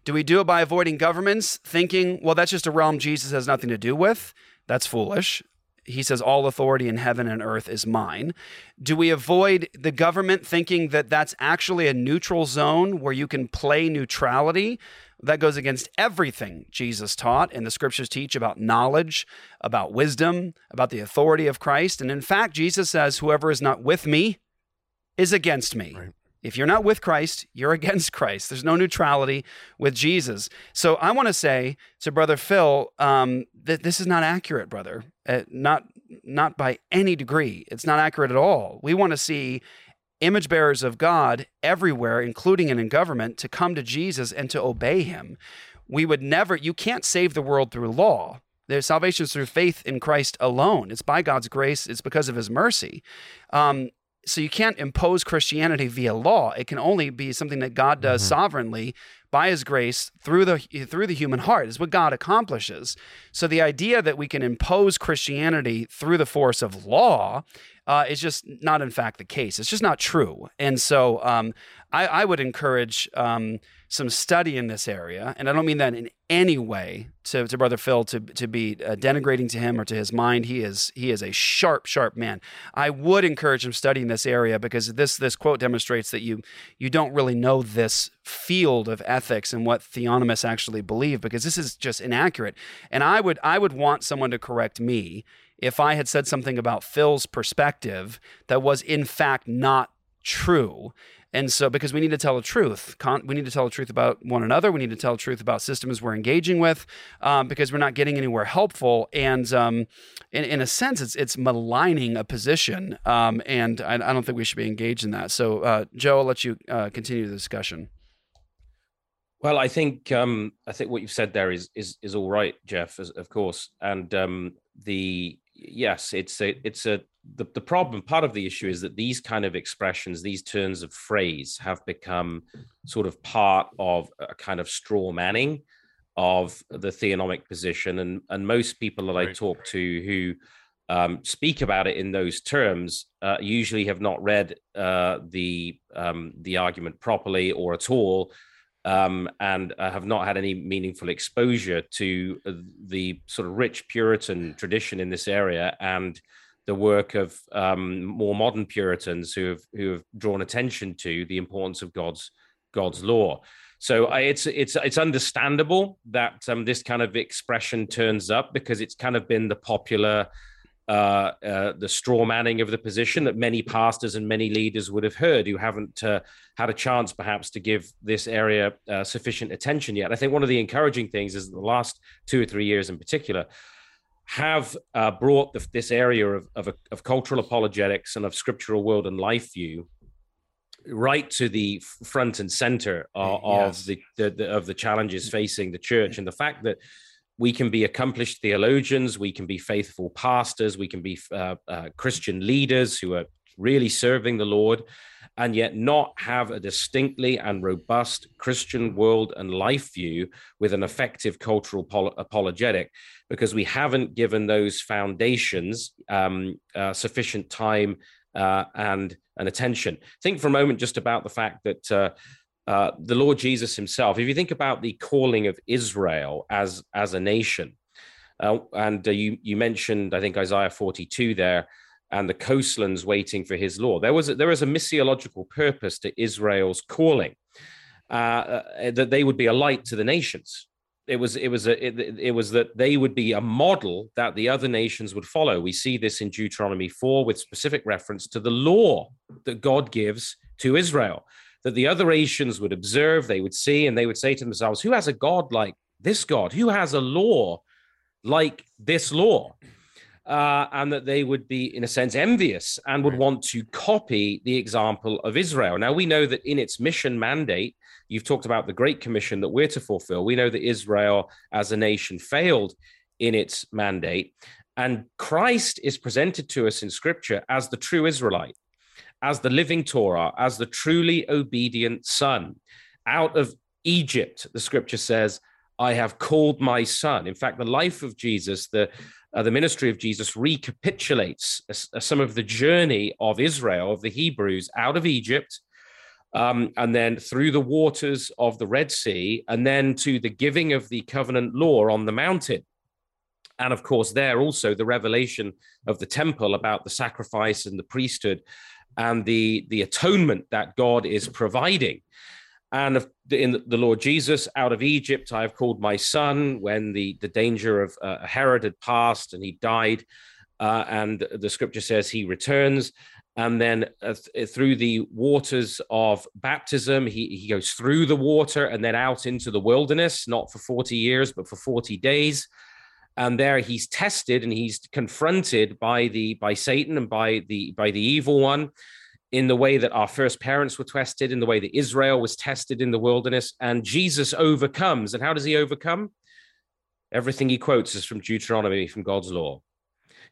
Do we do it by avoiding governments, thinking, well, that's just a realm Jesus has nothing to do with? That's foolish. He says, All authority in heaven and earth is mine. Do we avoid the government thinking that that's actually a neutral zone where you can play neutrality? That goes against everything Jesus taught and the scriptures teach about knowledge, about wisdom, about the authority of Christ. And in fact, Jesus says, Whoever is not with me is against me. Right. If you're not with Christ, you're against Christ. There's no neutrality with Jesus. So I want to say to Brother Phil um, that this is not accurate, brother. Uh, not not by any degree. It's not accurate at all. We want to see image bearers of God everywhere, including and in government, to come to Jesus and to obey Him. We would never. You can't save the world through law. Their salvation is through faith in Christ alone. It's by God's grace. It's because of His mercy. Um, so you can't impose Christianity via law. It can only be something that God does sovereignly by His grace through the through the human heart. Is what God accomplishes. So the idea that we can impose Christianity through the force of law uh, is just not, in fact, the case. It's just not true. And so um, I, I would encourage um, some study in this area, and I don't mean that in any way to, to Brother Phil to to be uh, denigrating to him or to his mind. He is he is a sharp, sharp man. I would encourage him studying this area because this this quote demonstrates that you you don't really know this field of ethics and what theonomists actually believe because this is just inaccurate. And I would I would want someone to correct me if I had said something about Phil's perspective that was in fact not true. And so, because we need to tell the truth, Con- we need to tell the truth about one another. We need to tell the truth about systems we're engaging with, um, because we're not getting anywhere helpful. And um, in, in a sense, it's it's maligning a position, um, and I, I don't think we should be engaged in that. So, uh, Joe, I'll let you uh, continue the discussion. Well, I think um, I think what you've said there is is is all right, Jeff, of course. And um, the yes, it's a it's a the, the problem. Part of the issue is that these kind of expressions, these turns of phrase, have become sort of part of a kind of straw manning of the theonomic position, and and most people that I talk to who um, speak about it in those terms uh, usually have not read uh, the um, the argument properly or at all, um, and uh, have not had any meaningful exposure to uh, the sort of rich Puritan tradition in this area and the work of um, more modern Puritans who have who have drawn attention to the importance of God's God's law. So I, it's it's it's understandable that um, this kind of expression turns up because it's kind of been the popular uh, uh, the straw manning of the position that many pastors and many leaders would have heard who haven't uh, had a chance perhaps to give this area uh, sufficient attention yet. I think one of the encouraging things is the last two or three years in particular have uh, brought the, this area of, of, of cultural apologetics and of scriptural world and life view right to the front and center of, Yes. of the, the, the of the challenges facing the church and the fact that we can be accomplished theologians, we can be faithful pastors, we can be uh, uh, Christian leaders who are really serving the Lord, and yet not have a distinctly and robust Christian world and life view with an effective cultural pol- apologetic, because we haven't given those foundations um, uh, sufficient time uh, and and attention. Think for a moment just about the fact that. Uh, uh, the Lord Jesus Himself. If you think about the calling of Israel as as a nation, uh, and uh, you you mentioned I think Isaiah 42 there, and the coastlands waiting for His law. There was a, there was a missiological purpose to Israel's calling, uh, uh, that they would be a light to the nations. It was it was a it, it was that they would be a model that the other nations would follow. We see this in Deuteronomy 4 with specific reference to the law that God gives to Israel that the other nations would observe, they would see, and they would say to themselves, Who has a God like this God? Who has a law like this law? Uh, and that they would be, in a sense, envious and would want to copy the example of Israel. Now, we know that in its mission mandate, you've talked about the Great Commission that we're to fulfill. We know that Israel as a nation failed in its mandate. And Christ is presented to us in Scripture as the true Israelite as the living Torah, as the truly obedient son. Out of Egypt, the scripture says, I have called my son. In fact, the life of Jesus, the uh, the ministry of Jesus recapitulates uh, some of the journey of Israel, of the Hebrews out of Egypt, um, and then through the waters of the Red Sea, and then to the giving of the covenant law on the mountain. And of course, there also the revelation of the temple about the sacrifice and the priesthood and the, the atonement that God is providing. And of- in the Lord Jesus, out of Egypt, I have called my son when the, the danger of uh, Herod had passed and he died. Uh, and the scripture says he returns. And then uh, th- through the waters of baptism, he, he goes through the water and then out into the wilderness, not for 40 years, but for 40 days and there he's tested and he's confronted by the by satan and by the by the evil one in the way that our first parents were tested in the way that israel was tested in the wilderness and jesus overcomes. And how does he overcome? Everything he quotes is from deuteronomy from god's law.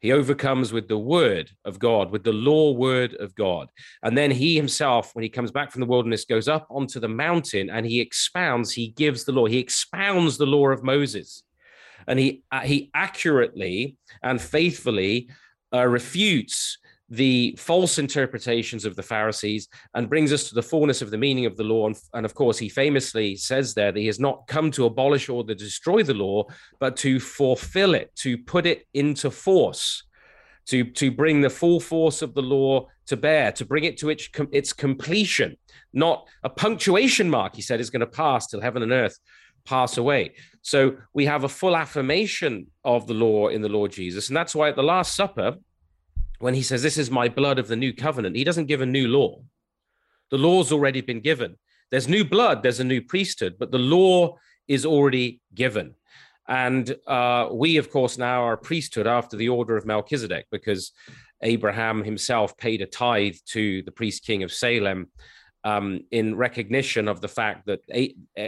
He overcomes with the word of God, with the law word of God. And then he himself, when he comes back from the wilderness, goes up onto the mountain and he expounds, he gives the law, he expounds the law of Moses. And he uh, he accurately and faithfully uh, refutes the false interpretations of the Pharisees and brings us to the fullness of the meaning of the law. And, and, of course, he famously says there that he has not come to abolish or to destroy the law, but to fulfill it, to put it into force, to, to bring the full force of the law to bear, to bring it to its, its completion. Not a punctuation mark, he said, is going to pass till heaven and earth pass away. So we have a full affirmation of the law in the Lord Jesus. And that's why at the Last Supper, when he says, This is my blood of the new covenant, he doesn't give a new law. The law's already been given. There's new blood, there's a new priesthood, but the law is already given. And uh, we, of course, now are a priesthood after the order of Melchizedek because Abraham himself paid a tithe to the priest king of Salem um, in recognition of the fact that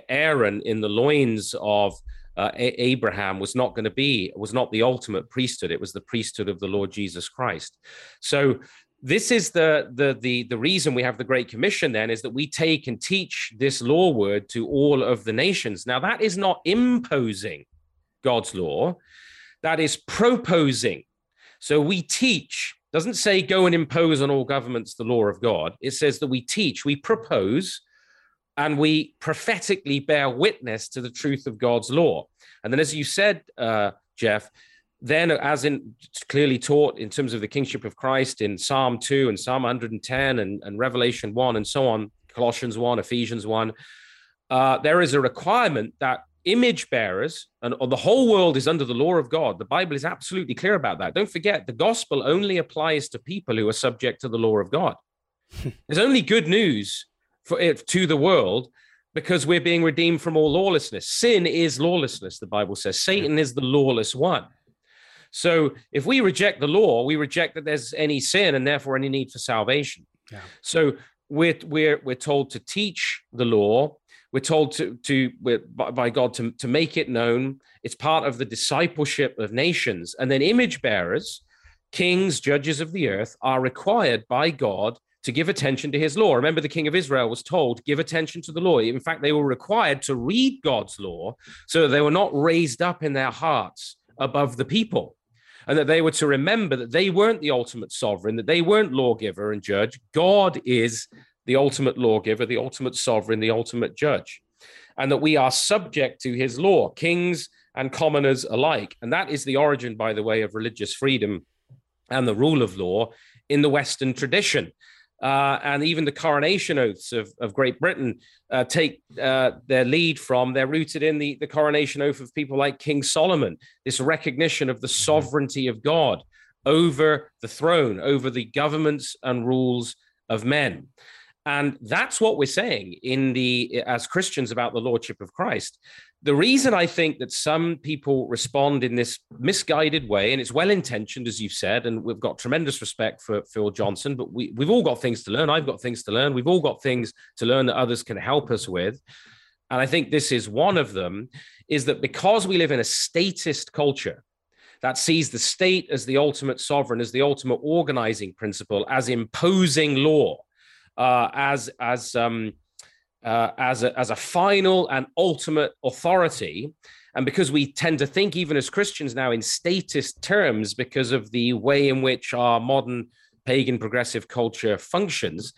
Aaron in the loins of uh, Abraham was not going to be was not the ultimate priesthood. It was the priesthood of the Lord Jesus Christ. So this is the the the the reason we have the Great Commission. Then is that we take and teach this law word to all of the nations. Now that is not imposing God's law. That is proposing. So we teach doesn't say go and impose on all governments the law of God. It says that we teach, we propose, and we prophetically bear witness to the truth of God's law. And then, as you said, uh, Jeff, then as in clearly taught in terms of the kingship of Christ in Psalm 2 and Psalm 110 and, and Revelation 1 and so on, Colossians 1, Ephesians 1, uh, there is a requirement that image bearers and the whole world is under the law of God. The Bible is absolutely clear about that. Don't forget, the gospel only applies to people who are subject to the law of God. There's only good news for it to the world because we're being redeemed from all lawlessness. Sin is lawlessness, the Bible says. Satan is the lawless one. So if we reject the law, we reject that there's any sin and therefore any need for salvation. Yeah. So we're we're we're told to teach the law we're told to, to by God to, to make it known. It's part of the discipleship of nations. And then image bearers, kings, judges of the earth, are required by God to give attention to his law. Remember, the king of Israel was told, give attention to the law. In fact, they were required to read God's law so that they were not raised up in their hearts above the people. And that they were to remember that they weren't the ultimate sovereign, that they weren't lawgiver and judge. God is the ultimate lawgiver, the ultimate sovereign, the ultimate judge, and that we are subject to his law, kings and commoners alike. And that is the origin, by the way, of religious freedom and the rule of law in the Western tradition. Uh, and even the coronation oaths of, of Great Britain uh, take uh, their lead from, they're rooted in the, the coronation oath of people like King Solomon, this recognition of the mm-hmm. sovereignty of God over the throne, over the governments and rules of men. And that's what we're saying in the as Christians about the lordship of Christ. The reason I think that some people respond in this misguided way, and it's well intentioned, as you've said, and we've got tremendous respect for Phil Johnson, but we, we've all got things to learn. I've got things to learn. We've all got things to learn that others can help us with. And I think this is one of them is that because we live in a statist culture, that sees the state as the ultimate sovereign, as the ultimate organizing principle, as imposing law, uh, as as um, uh, as a as a final and ultimate authority. And because we tend to think, even as Christians now, in statist terms, because of the way in which our modern pagan progressive culture functions,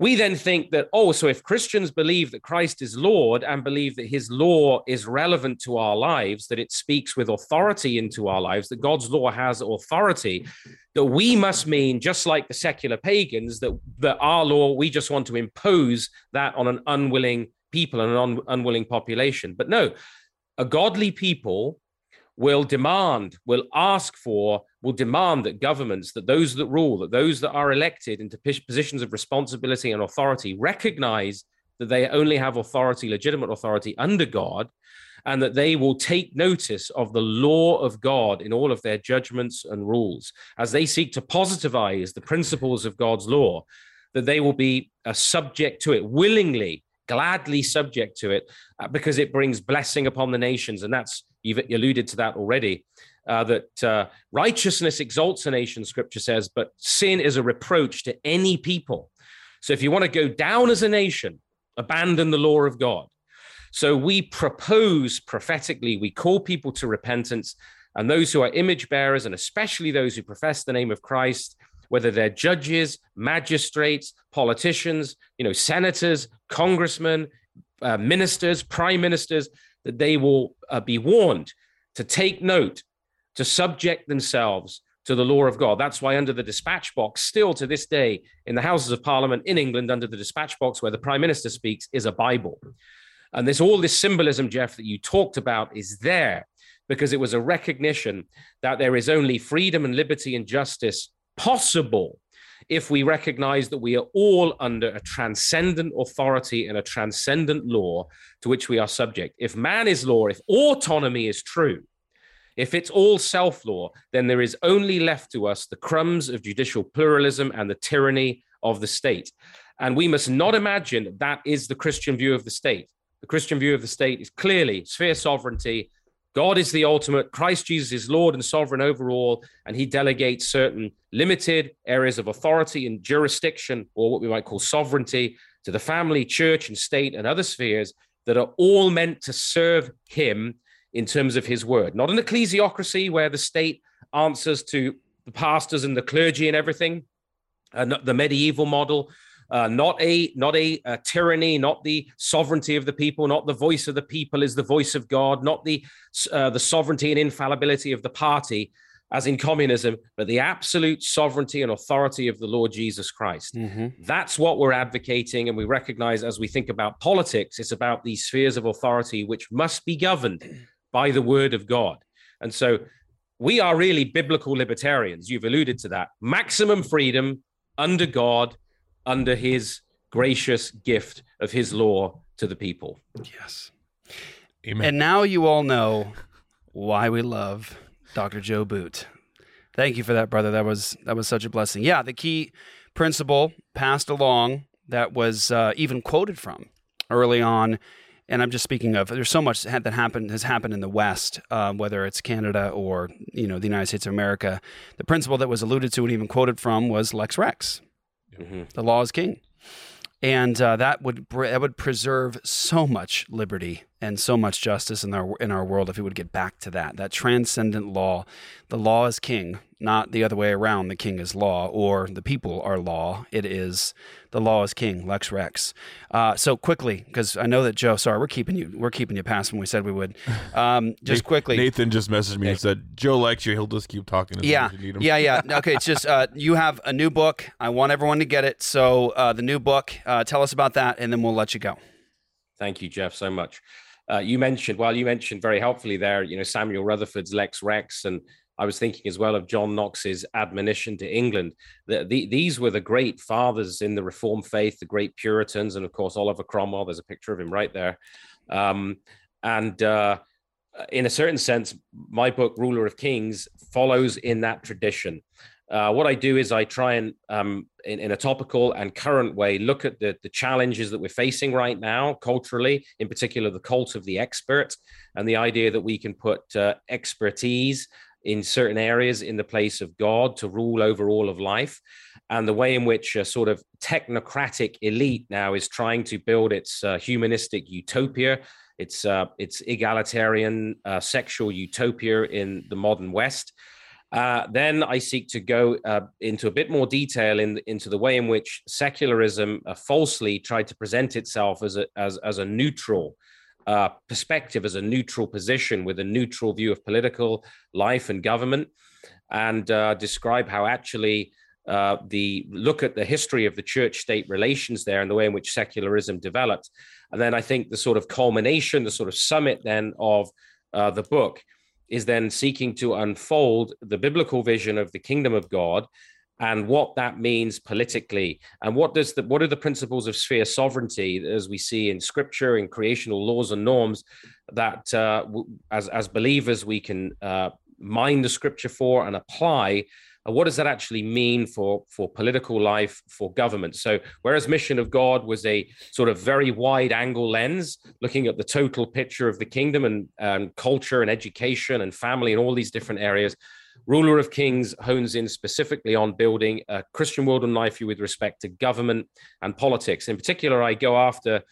we then think that, oh, so if Christians believe that Christ is Lord and believe that his law is relevant to our lives, that it speaks with authority into our lives, that God's law has authority, that we must mean, just like the secular pagans, that, that our law, we just want to impose that on an unwilling people and an un- unwilling population. But no, a godly people will demand, will ask for, will demand that governments, that those that rule, that those that are elected into positions of responsibility and authority recognize that they only have authority, legitimate authority under God, and that they will take notice of the law of God in all of their judgments and rules as they seek to positivize the principles of God's law, that they will be a subject to it willingly gladly subject to it uh, because it brings blessing upon the nations. And that's, you've alluded to that already, uh, that uh, righteousness exalts a nation, scripture says, but sin is a reproach to any people. So if you want to go down as a nation, abandon the law of God. So we propose prophetically, we call people to repentance. And those who are image bearers, and especially those who profess the name of Christ, whether they're judges, magistrates, politicians, you know, senators, congressmen, uh, ministers, prime ministers, that they will uh, be warned to take note, to subject themselves to the law of God. That's why, under the dispatch box, still to this day, in the Houses of Parliament in England, under the dispatch box where the Prime Minister speaks, is a Bible. And there's all this symbolism, Jeff, that you talked about is there because it was a recognition that there is only freedom and liberty and justice possible if we recognize that we are all under a transcendent authority and a transcendent law to which we are subject. If man is law, if autonomy is true, if it's all self law, then there is only left to us the crumbs of judicial pluralism and the tyranny of the state. And we must not imagine that, that is the Christian view of the state. The Christian view of the state is clearly sphere sovereignty, God is the ultimate. Christ Jesus is Lord and sovereign over all, and he delegates certain limited areas of authority and jurisdiction, or what we might call sovereignty, to the family, church, and state and other spheres that are all meant to serve him in terms of his word. Not an ecclesiocracy where the state answers to the pastors and the clergy and everything, uh, the medieval model, uh, not a not a, a, tyranny, not the sovereignty of the people, not the voice of the people is the voice of God, not the uh, the sovereignty and infallibility of the party, as in communism, but the absolute sovereignty and authority of the Lord Jesus Christ. Mm-hmm. That's what we're advocating, and we recognize as we think about politics, it's about these spheres of authority which must be governed by the Word of God, and so. We are really biblical libertarians. You've alluded to that. Maximum freedom under God, under his gracious gift of his law to the people. Yes. Amen. And now you all know why we love Dr. Joe Boot. Thank you for that, brother. That was that was such a blessing. Yeah, the key principle passed along that was uh, even quoted from early on, and I'm just speaking of. There's so much that happened has happened in the West, um, whether it's Canada or you know the United States of America. The principle that was alluded to and even quoted from was Lex Rex. Mm-hmm. The law is king, and uh, that would that would preserve so much liberty and so much justice in our in our world if we would get back to that that transcendent law. The law is king, not the other way around. The king is law, or the people are law. It is the law is king. Lex Rex. Uh, so quickly, because I know that Joe. Sorry, we're keeping you. We're keeping you past when we said we would. Um, just quickly. Nathan just messaged me and said Joe likes you. He'll just keep talking. yeah, yeah, yeah. Okay, it's just uh, you have a new book. I want everyone to get it. So uh, the new book. Uh, tell us about that, and then we'll let you go. Thank you, Jeff, so much. Uh, you mentioned, well, you mentioned very helpfully there, you know, Samuel Rutherford's Lex Rex, and I was thinking as well of John Knox's admonition to England. The, the, these were the great fathers in the Reformed faith, the great Puritans, and of course Oliver Cromwell. There's a picture of him right there. Um, and uh, in a certain sense, my book, Ruler of Kings, follows in that tradition. Uh, what I do is I try and, um, in, in, a topical and current way, look at the, the challenges that we're facing right now culturally, in particular the cult of the expert, and the idea that we can put uh, expertise in certain areas in the place of God to rule over all of life. and the way in which a sort of technocratic elite now is trying to build its uh, humanistic utopia, its uh, its egalitarian uh, sexual utopia in the modern West. Uh, then I seek to go uh, into a bit more detail in, into the way in which secularism uh, falsely tried to present itself as a, as, as a neutral uh, perspective, as a neutral position with a neutral view of political life and government, and uh, describe how actually uh, the look at the history of the church state relations there and the way in which secularism developed. And then I think the sort of culmination, the sort of summit then of the book is then seeking to unfold the biblical vision of the kingdom of God and what that means politically. And what does the what are the principles of sphere sovereignty as we see in scripture in creational laws and norms that uh, as as believers we can uh, mine the scripture for and apply? Uh, what does that actually mean for for political life for government? So whereas mission of god was a sort of very wide angle lens looking at the total picture of the kingdom and, and culture and education and family and all these different areas ruler of kings hones in specifically on building a christian world and life with respect to government and politics in particular i go after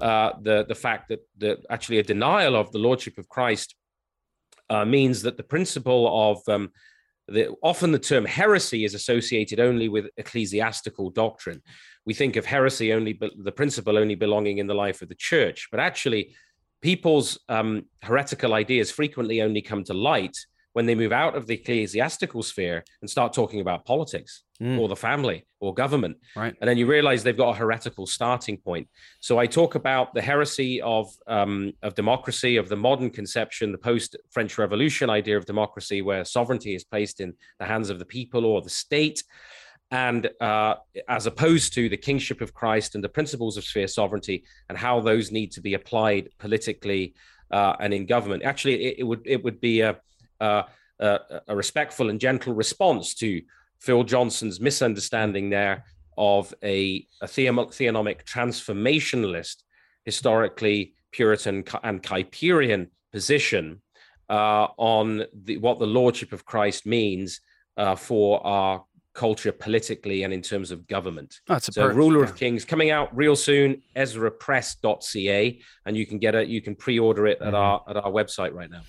uh, the the fact that the actually a denial of the lordship of christ uh, means that the principle of um, the, often the term heresy is associated only with ecclesiastical doctrine. We think of heresy only, the principle only belonging in the life of the church, but actually, people's um, heretical ideas frequently only come to light when they move out of the ecclesiastical sphere and start talking about politics mm. or the family or government. Right. And then you realize they've got a heretical starting point. So I talk about the heresy of, um, of democracy, of the modern conception, the post French Revolution idea of democracy, where sovereignty is placed in the hands of the people or the state. And uh, as opposed to the kingship of Christ and the principles of sphere sovereignty and how those need to be applied politically uh, and in government. Actually, it, it would it would be a uh, uh, a respectful and gentle response to Phil Johnson's misunderstanding there of a, a theonomic transformationalist, historically Puritan and Kuyperian position uh, on the, what the Lordship of Christ means uh, for our culture politically and in terms of government. Oh, that's a so per- Ruler yeah. of Kings coming out real soon, EzraPress.ca, and you can get it. You can pre-order it at Mhm. our at our website right now.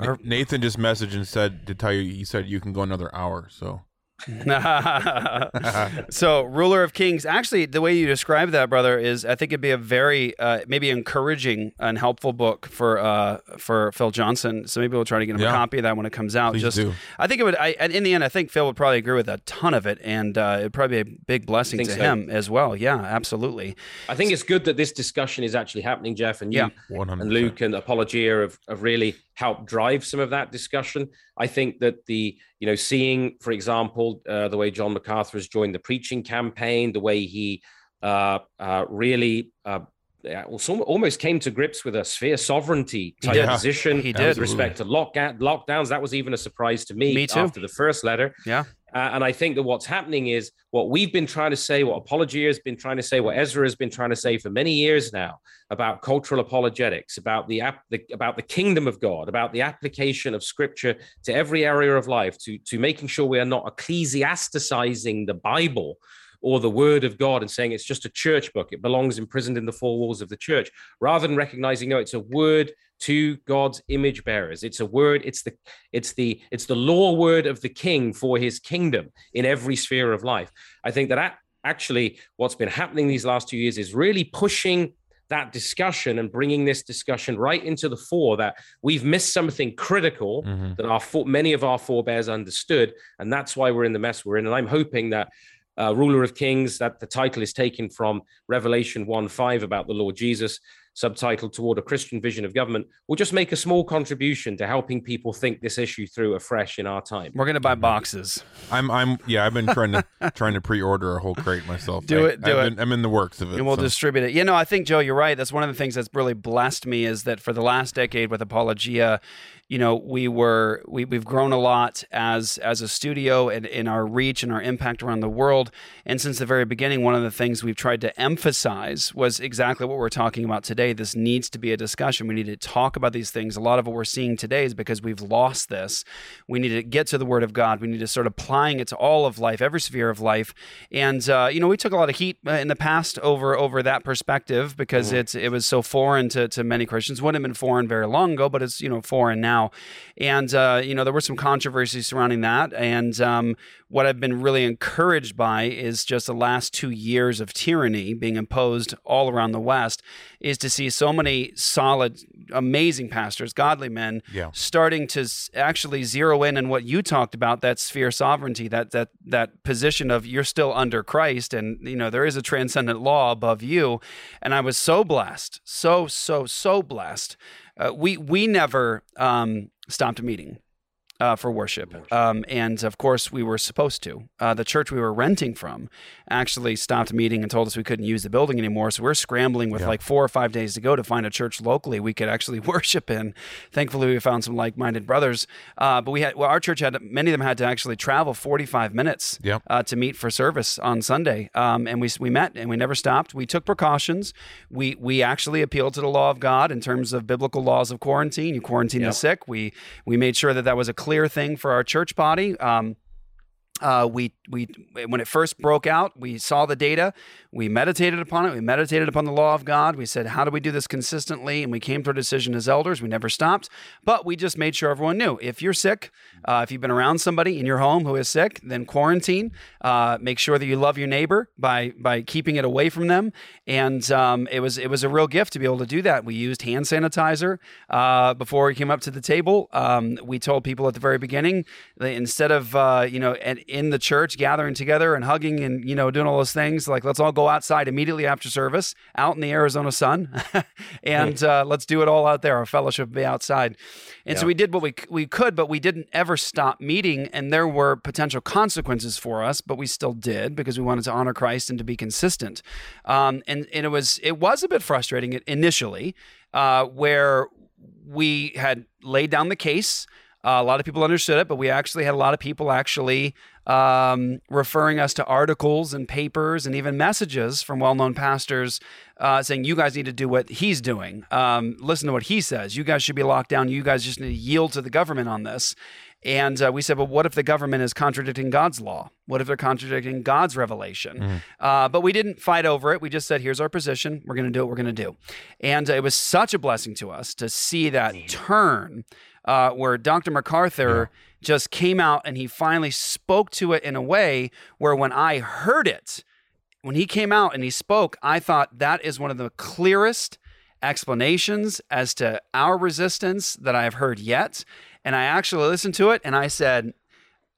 Na- Nathan just messaged and said to tell you he said you can go another hour. So so ruler of kings actually the way you describe that brother is i think it'd be a very uh, maybe encouraging and helpful book for uh, for phil johnson so maybe we'll try to get him Yeah. a copy of that when it comes out Please just do. i think it would I, and in the end i think phil would probably agree with a ton of it and uh, it'd probably be a big blessing to so. him as well yeah absolutely I think it's good that this discussion is actually happening, Jeff, and you Yeah. and Luke and Apologia have, have really helped drive some of that discussion. I think that the, you know, seeing, for example, uh, the way John MacArthur has joined the preaching campaign, the way he uh, uh, really uh, yeah, almost came to grips with a sphere sovereignty type did. position He with did. respect to lockdown, lockdowns. That was even a surprise to me, Me too. after the first letter. Yeah. Uh, and I think that what's happening is what we've been trying to say, what Apologia has been trying to say, what Ezra has been trying to say for many years now about cultural apologetics, about the, app, the about the kingdom of God, about the application of Scripture to every area of life, to to making sure we are not ecclesiasticizing the Bible or the Word of God and saying it's just a church book, it belongs imprisoned in the four walls of the church, rather than recognizing no, it's a word to God's image bearers. It's a word. It's the it's the it's the law word of the King for His kingdom in every sphere of life. I think that actually what's been happening these last two years is really pushing that discussion and bringing this discussion right into the fore that we've missed something critical Mhm. that our many of our forebears understood and that's why we're in the mess we're in and i'm hoping that uh, ruler of kings that the title is taken from revelation 1 5 about the lord jesus subtitled toward a christian vision of government will just make a small contribution to helping people think this issue through afresh in our time we're gonna buy boxes I'm I'm yeah I've been trying to trying to pre-order a whole crate myself. Do I- it, do I've it. Been, I'm in the works of it. and we'll so. distribute it. You know, I think Joe, you're right. That's one of the things that's really blessed me is that for the last decade with Apologia, you know, we were we, we've grown a lot as as a studio and in our reach and our impact around the world. And since the very beginning, one of the things we've tried to emphasize was exactly what we're talking about today. This needs to be a discussion. We need to talk about these things. A lot of what we're seeing today is because we've lost this. We need to get to the Word of God. We need to start applying it to all of life, every sphere of life. And uh, you know, we took a lot of heat uh, in the past over over that perspective because it's it was so foreign to to many Christians. Wouldn't have been foreign very long ago, but it's you know foreign now. And uh, you know, there were some controversies surrounding that. And um, what I've been really encouraged by is just the last two years of tyranny being imposed all around the West, is to see so many solid, amazing pastors, godly men, Yeah. starting to actually zero in on what you talked about that sphere sovereignty that that that position of you're still under Christ and you know there is a transcendent law above you. And I was so blessed so so so blessed. Uh, we we never um, stopped meeting uh, for worship. Um, and of course, we were supposed to. Uh, the church we were renting from actually stopped meeting and told us we couldn't use the building anymore. So we're scrambling with like four or five days to go to find a church locally we could actually worship in. Thankfully, we found some like-minded brothers. Uh, but we had well, our church had many of them had to actually travel 45 minutes Yep. uh, to meet for service on Sunday. Um, and we we met and we never stopped. We took precautions. We we actually appealed to the law of God in terms of biblical laws of quarantine. You quarantine the sick. We we made sure that that was a clear thing for our church body. Um, uh, we we when it first broke out, we saw the data, we meditated upon it, we meditated upon the law of God. We said, how do we do this consistently? And we came to a decision as elders. We never stopped, but we just made sure everyone knew if you're sick, uh, if you've been around somebody in your home who is sick, then quarantine. Uh, make sure that you love your neighbor by by keeping it away from them. And um, it was it was a real gift to be able to do that. We used hand sanitizer uh, before we came up to the table. Um, we told people at the very beginning that instead of uh, you know at, in the church gathering together and hugging and you know doing all those things, like let's all go outside immediately after service, out in the Arizona sun, and uh, let's do it all out there. Our fellowship be outside. And so we did what we we could, but we didn't ever stop meeting. And there were potential consequences for us, but we still did because we wanted to honor Christ and to be consistent. Um, and and it was it was a bit frustrating initially, uh, where we had laid down the case. Uh, a lot of people understood it, but we actually had a lot of people actually um, referring us to articles and papers and even messages from well-known pastors uh, saying, "You guys need to do what he's doing. Um, listen to what he says. You guys should be locked down. You guys just need to yield to the government on this." And uh, we said, well, what if the government is contradicting God's law? What if they're contradicting God's revelation? Uh, but we didn't fight over it. We just said, here's our position. We're going to do what we're going to do. And uh, it was such a blessing to us to see that turn uh, where Dr. MacArthur just came out and he finally spoke to it in a way where when I heard it, when he came out and he spoke, I thought that is one of the clearest explanations as to our resistance that I have heard yet. And I actually listened to it and I said,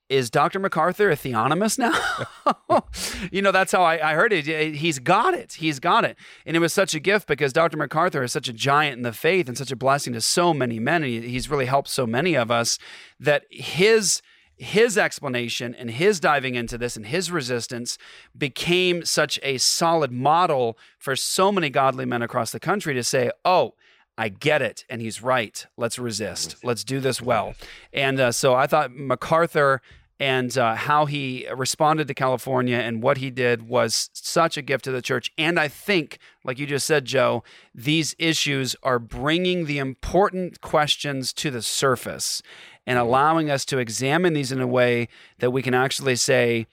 is Dr. MacArthur a theonomist now? you know, that's how I, I heard it. He's got it. He's got it. And it was such a gift because Dr. MacArthur is such a giant in the faith and such a blessing to so many men. And he's really helped so many of us that his his explanation and his diving into this and his resistance became such a solid model for so many godly men across the country to say, oh, I get it, and he's right. Let's resist. Let's do this well. And uh, so I thought MacArthur and uh, how he responded to California and what he did was such a gift to the church. And I think, like you just said, Joe, these issues are bringing the important questions to the surface and allowing us to examine these in a way that we can actually say,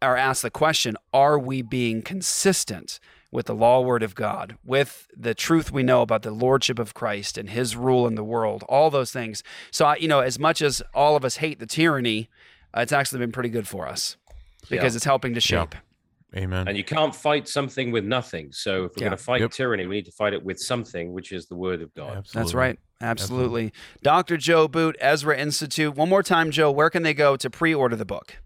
or ask the question are we being consistent with the law word of God, with the truth we know about the lordship of Christ and his rule in the world, all those things. So, I, you know, as much as all of us hate the tyranny, uh, it's actually been pretty good for us because Yeah. it's helping to shape. Amen. And you can't fight something with nothing. So if we're Yeah. going to fight Yep. tyranny, we need to fight it with something, which is the word of God. Absolutely. That's right. Absolutely. Dr. Joe Boot, Ezra Institute. One more time, Joe, where can they go to pre order the book?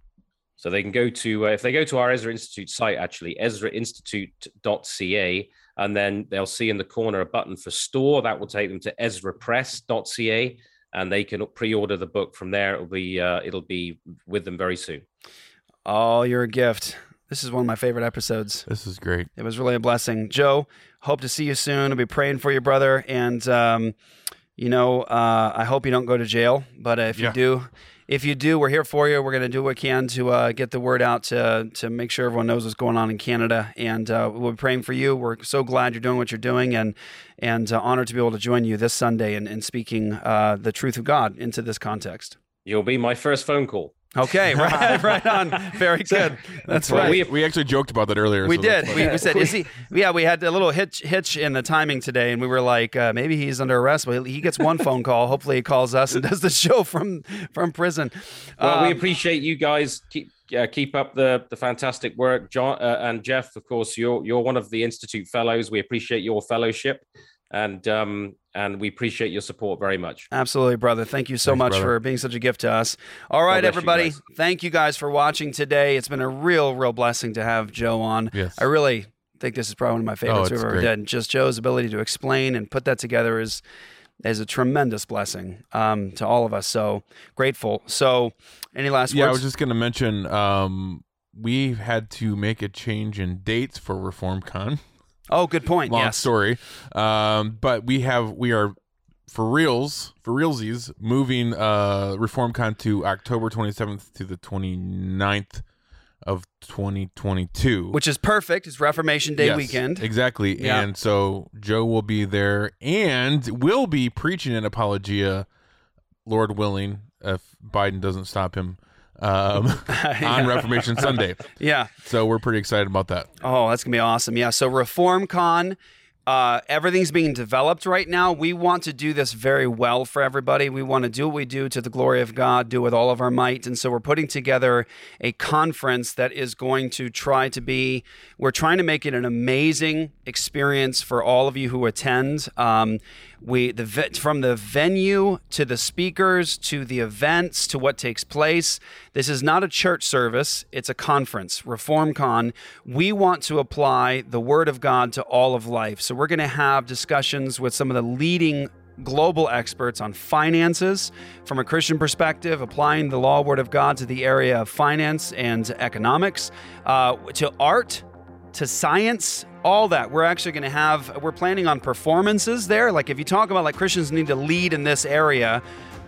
So they can go to, uh, if they go to our Ezra Institute site, actually, ezrainstitute.ca, and then they'll see in the corner a button for store. That will take them to ezrapress.ca, and they can pre-order the book from there. It'll be, uh, it'll be with them very soon. Oh, you're a gift. This is one of my favorite episodes. This is great. It was really a blessing. Joe, hope to see you soon. I'll be praying for you, brother. And um, you know, uh, I hope you don't go to jail. But uh, if Yeah. you do, if you do, we're here for you. We're going to do what we can to uh, get the word out to to make sure everyone knows what's going on in Canada, and uh, we'll be praying for you. We're so glad you're doing what you're doing, and and uh, honored to be able to join you this Sunday in, in speaking uh, the truth of God into this context. You'll be my first phone call. Okay, right, right on. Very good. That's Well, right. we, we actually joked about that earlier. We so did. We, we said, is he? Yeah, we had a little hitch hitch in the timing today, and we were like, uh, maybe he's under arrest. But he gets one phone call. Hopefully, he calls us and does the show from from prison. Well, we Um, appreciate you guys. Keep uh, keep up the the fantastic work, John uh, and Jeff. Of course, you're you're one of the Institute fellows. We appreciate your fellowship, and um and we appreciate your support very much. Absolutely, brother. Thank you so Thanks, much brother. for being such a gift to us. All right, bless you everybody. Thank you guys for watching today. It's been a real, real blessing to have Joe on. Yes. I really think this is probably one of my favorites it's we've ever great. did. Just Joe's ability to explain and put that together is is a tremendous blessing um, to all of us. So grateful. So, any last yeah, I was just going to mention um, we had to make a change in dates for ReformCon. oh, good point. Long yes. story, um, but we have we are for reals for realsies moving uh, ReformCon to October 27th to the 29th of 2022. Which is perfect. It's Reformation Day Yes, weekend. Exactly. Yeah. And so Joe will be there and will be preaching an apologia, Lord willing, if Biden doesn't stop him um, on Reformation Sunday. Yeah. So we're pretty excited about that. Oh, that's gonna be awesome. Yeah. So ReformCon, uh, everything's being developed right now. We want to do this very well for everybody. We want to do what we do to the glory of God, do with all of our might. And so we're putting together a conference that is going to try to be. We're trying to make it an amazing experience for all of you who attend. Um, we the from the venue to the speakers to the events to what takes place. This is not a church service; it's a conference, ReformCon. We want to apply the Word of God to all of life. So we're going to have discussions with some of the leading global experts on finances from a Christian perspective, applying the law word of God to the area of finance and economics, uh, to art to science all that. We're actually going to have we're planning on performances there. Like if you talk about like christians need to lead in this area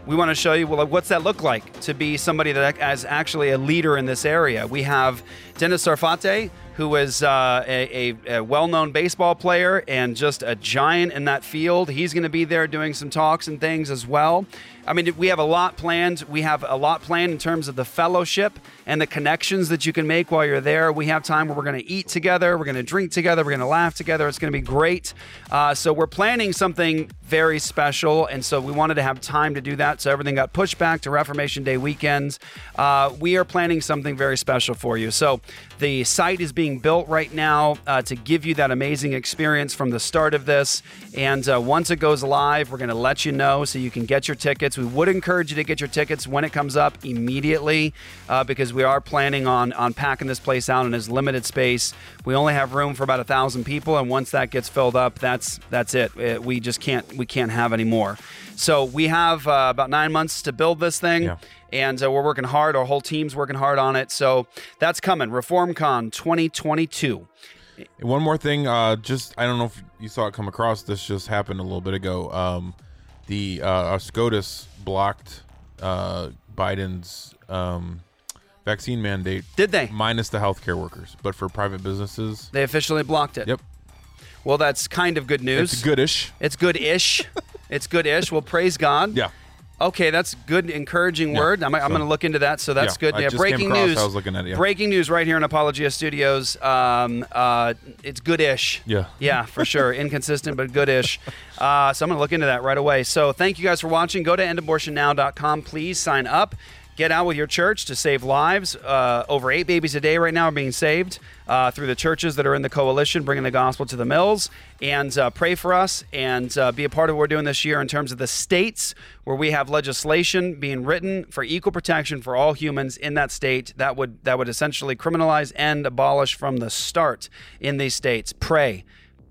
we want to show you well what's that look like to be somebody that is actually a leader in this area? We have dennis sarfate who is uh, a, a, a well-known baseball player and just a giant in that field he's going to be there doing some talks and things as well I mean, we have a lot planned. We have a lot planned in terms of the fellowship and the connections that you can make while you're there. We have time where we're going to eat together, we're going to drink together, we're going to laugh together. It's going to be great. Uh, so we're planning something very special, and so we wanted to have time to do that. So everything got pushed back to Reformation Day weekends. Uh, we are planning something very special for you. So the site is being built right now uh, to give you that amazing experience from the start of this. And uh, once it goes live, we're going to let you know so you can get your tickets. We would encourage you to get your tickets when it comes up immediately uh, because we are planning on on packing this place out in as limited space. We only have room for about a thousand people, and once that gets filled up, that's that's it. Uh, We just can't we can't have any more. So we have uh, about nine months to build this thing. Yeah. And uh, we're working hard. Our whole team's working hard on it. So that's coming. ReformCon 2022. One more thing, uh, just I don't know if you saw it come across. This just happened a little bit ago. Um, the uh, SCOTUS blocked uh, Biden's um, vaccine mandate. Did they? Minus the healthcare workers, but for private businesses. They officially blocked it. Yep, Well, that's kind of good news. it's goodish. It's good-ish. it's good-ish. Well, praise God. Yeah, Okay, that's good, encouraging word. I'm, I'm so- going to look into that. So that's Yeah, good. Yeah, breaking across, news. I was looking at it, yeah. Breaking news right here in Apologia Studios. Um, uh, it's good-ish. Yeah. Yeah, for sure. Inconsistent, but good-ish. Uh, so I'm going to look into that right away. So thank you guys for watching. Go to endabortionnow.com. Please sign up. Get out with your church to save lives. Uh, over eight babies a day right now are being saved uh, through the churches that are in the coalition, bringing the gospel to the mills. And uh, pray for us and uh, be a part of what we're doing this year in terms of the states where we have legislation being written for equal protection for all humans in that state. That would that would essentially criminalize and abolish from the start in these states. Pray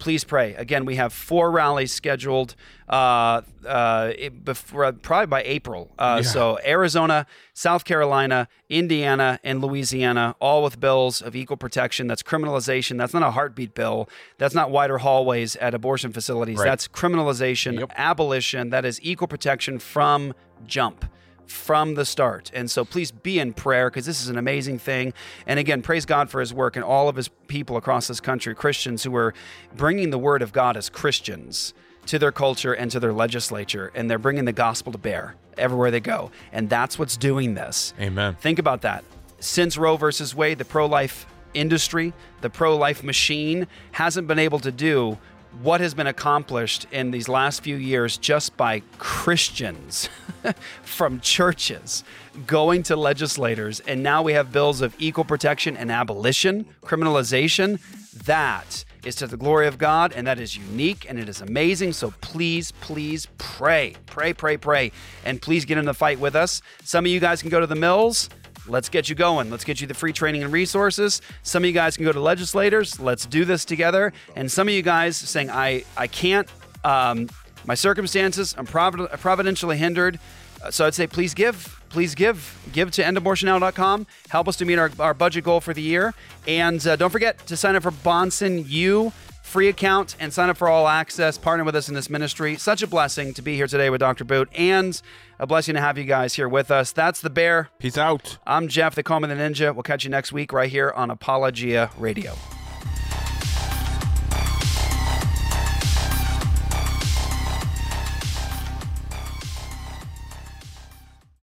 please pray. Again, we have four rallies scheduled uh, uh, before, probably by April. Uh, So Arizona, South Carolina, Indiana, and Louisiana, all with bills of equal protection. That's criminalization. That's not a heartbeat bill. That's not wider hallways at abortion facilities. Right. That's criminalization, abolition. That is equal protection from jump from the start. And so please be in prayer because this is an amazing thing. And again, praise God for his work and all of his people across this country, Christians who are bringing the word of God as Christians to their culture and to their legislature. And they're bringing the gospel to bear everywhere they go. And that's what's doing this. Amen. Think about that. Since Roe versus Wade, the pro life industry, the pro life machine hasn't been able to do what has been accomplished in these last few years just by Christians from churches going to legislators. And now we have bills of equal protection and abolition, criminalization. That is to the glory of God, and that is unique and it is amazing. So please, please pray, pray, pray, pray, and please get in the fight with us. Some of you guys can go to the mills. Let's get you going. Let's get you the free training and resources. Some of you guys can go to legislators. Let's do this together. And some of you guys saying, I, I can't, um, my circumstances, I'm provid- providentially hindered. Uh, So I'd say, please give, please give, give to endabortionnow.com. Help us to meet our, our budget goal for the year. And uh, don't forget to sign up for Bahnsen U free account and sign up for all access. Partner with us in this ministry. Such a blessing to be here today with Dr. Boot and a blessing to have you guys here with us. That's the bear. Peace out. I'm Jeff. the me the Ninja. We'll catch you next week right here on Apologia Radio.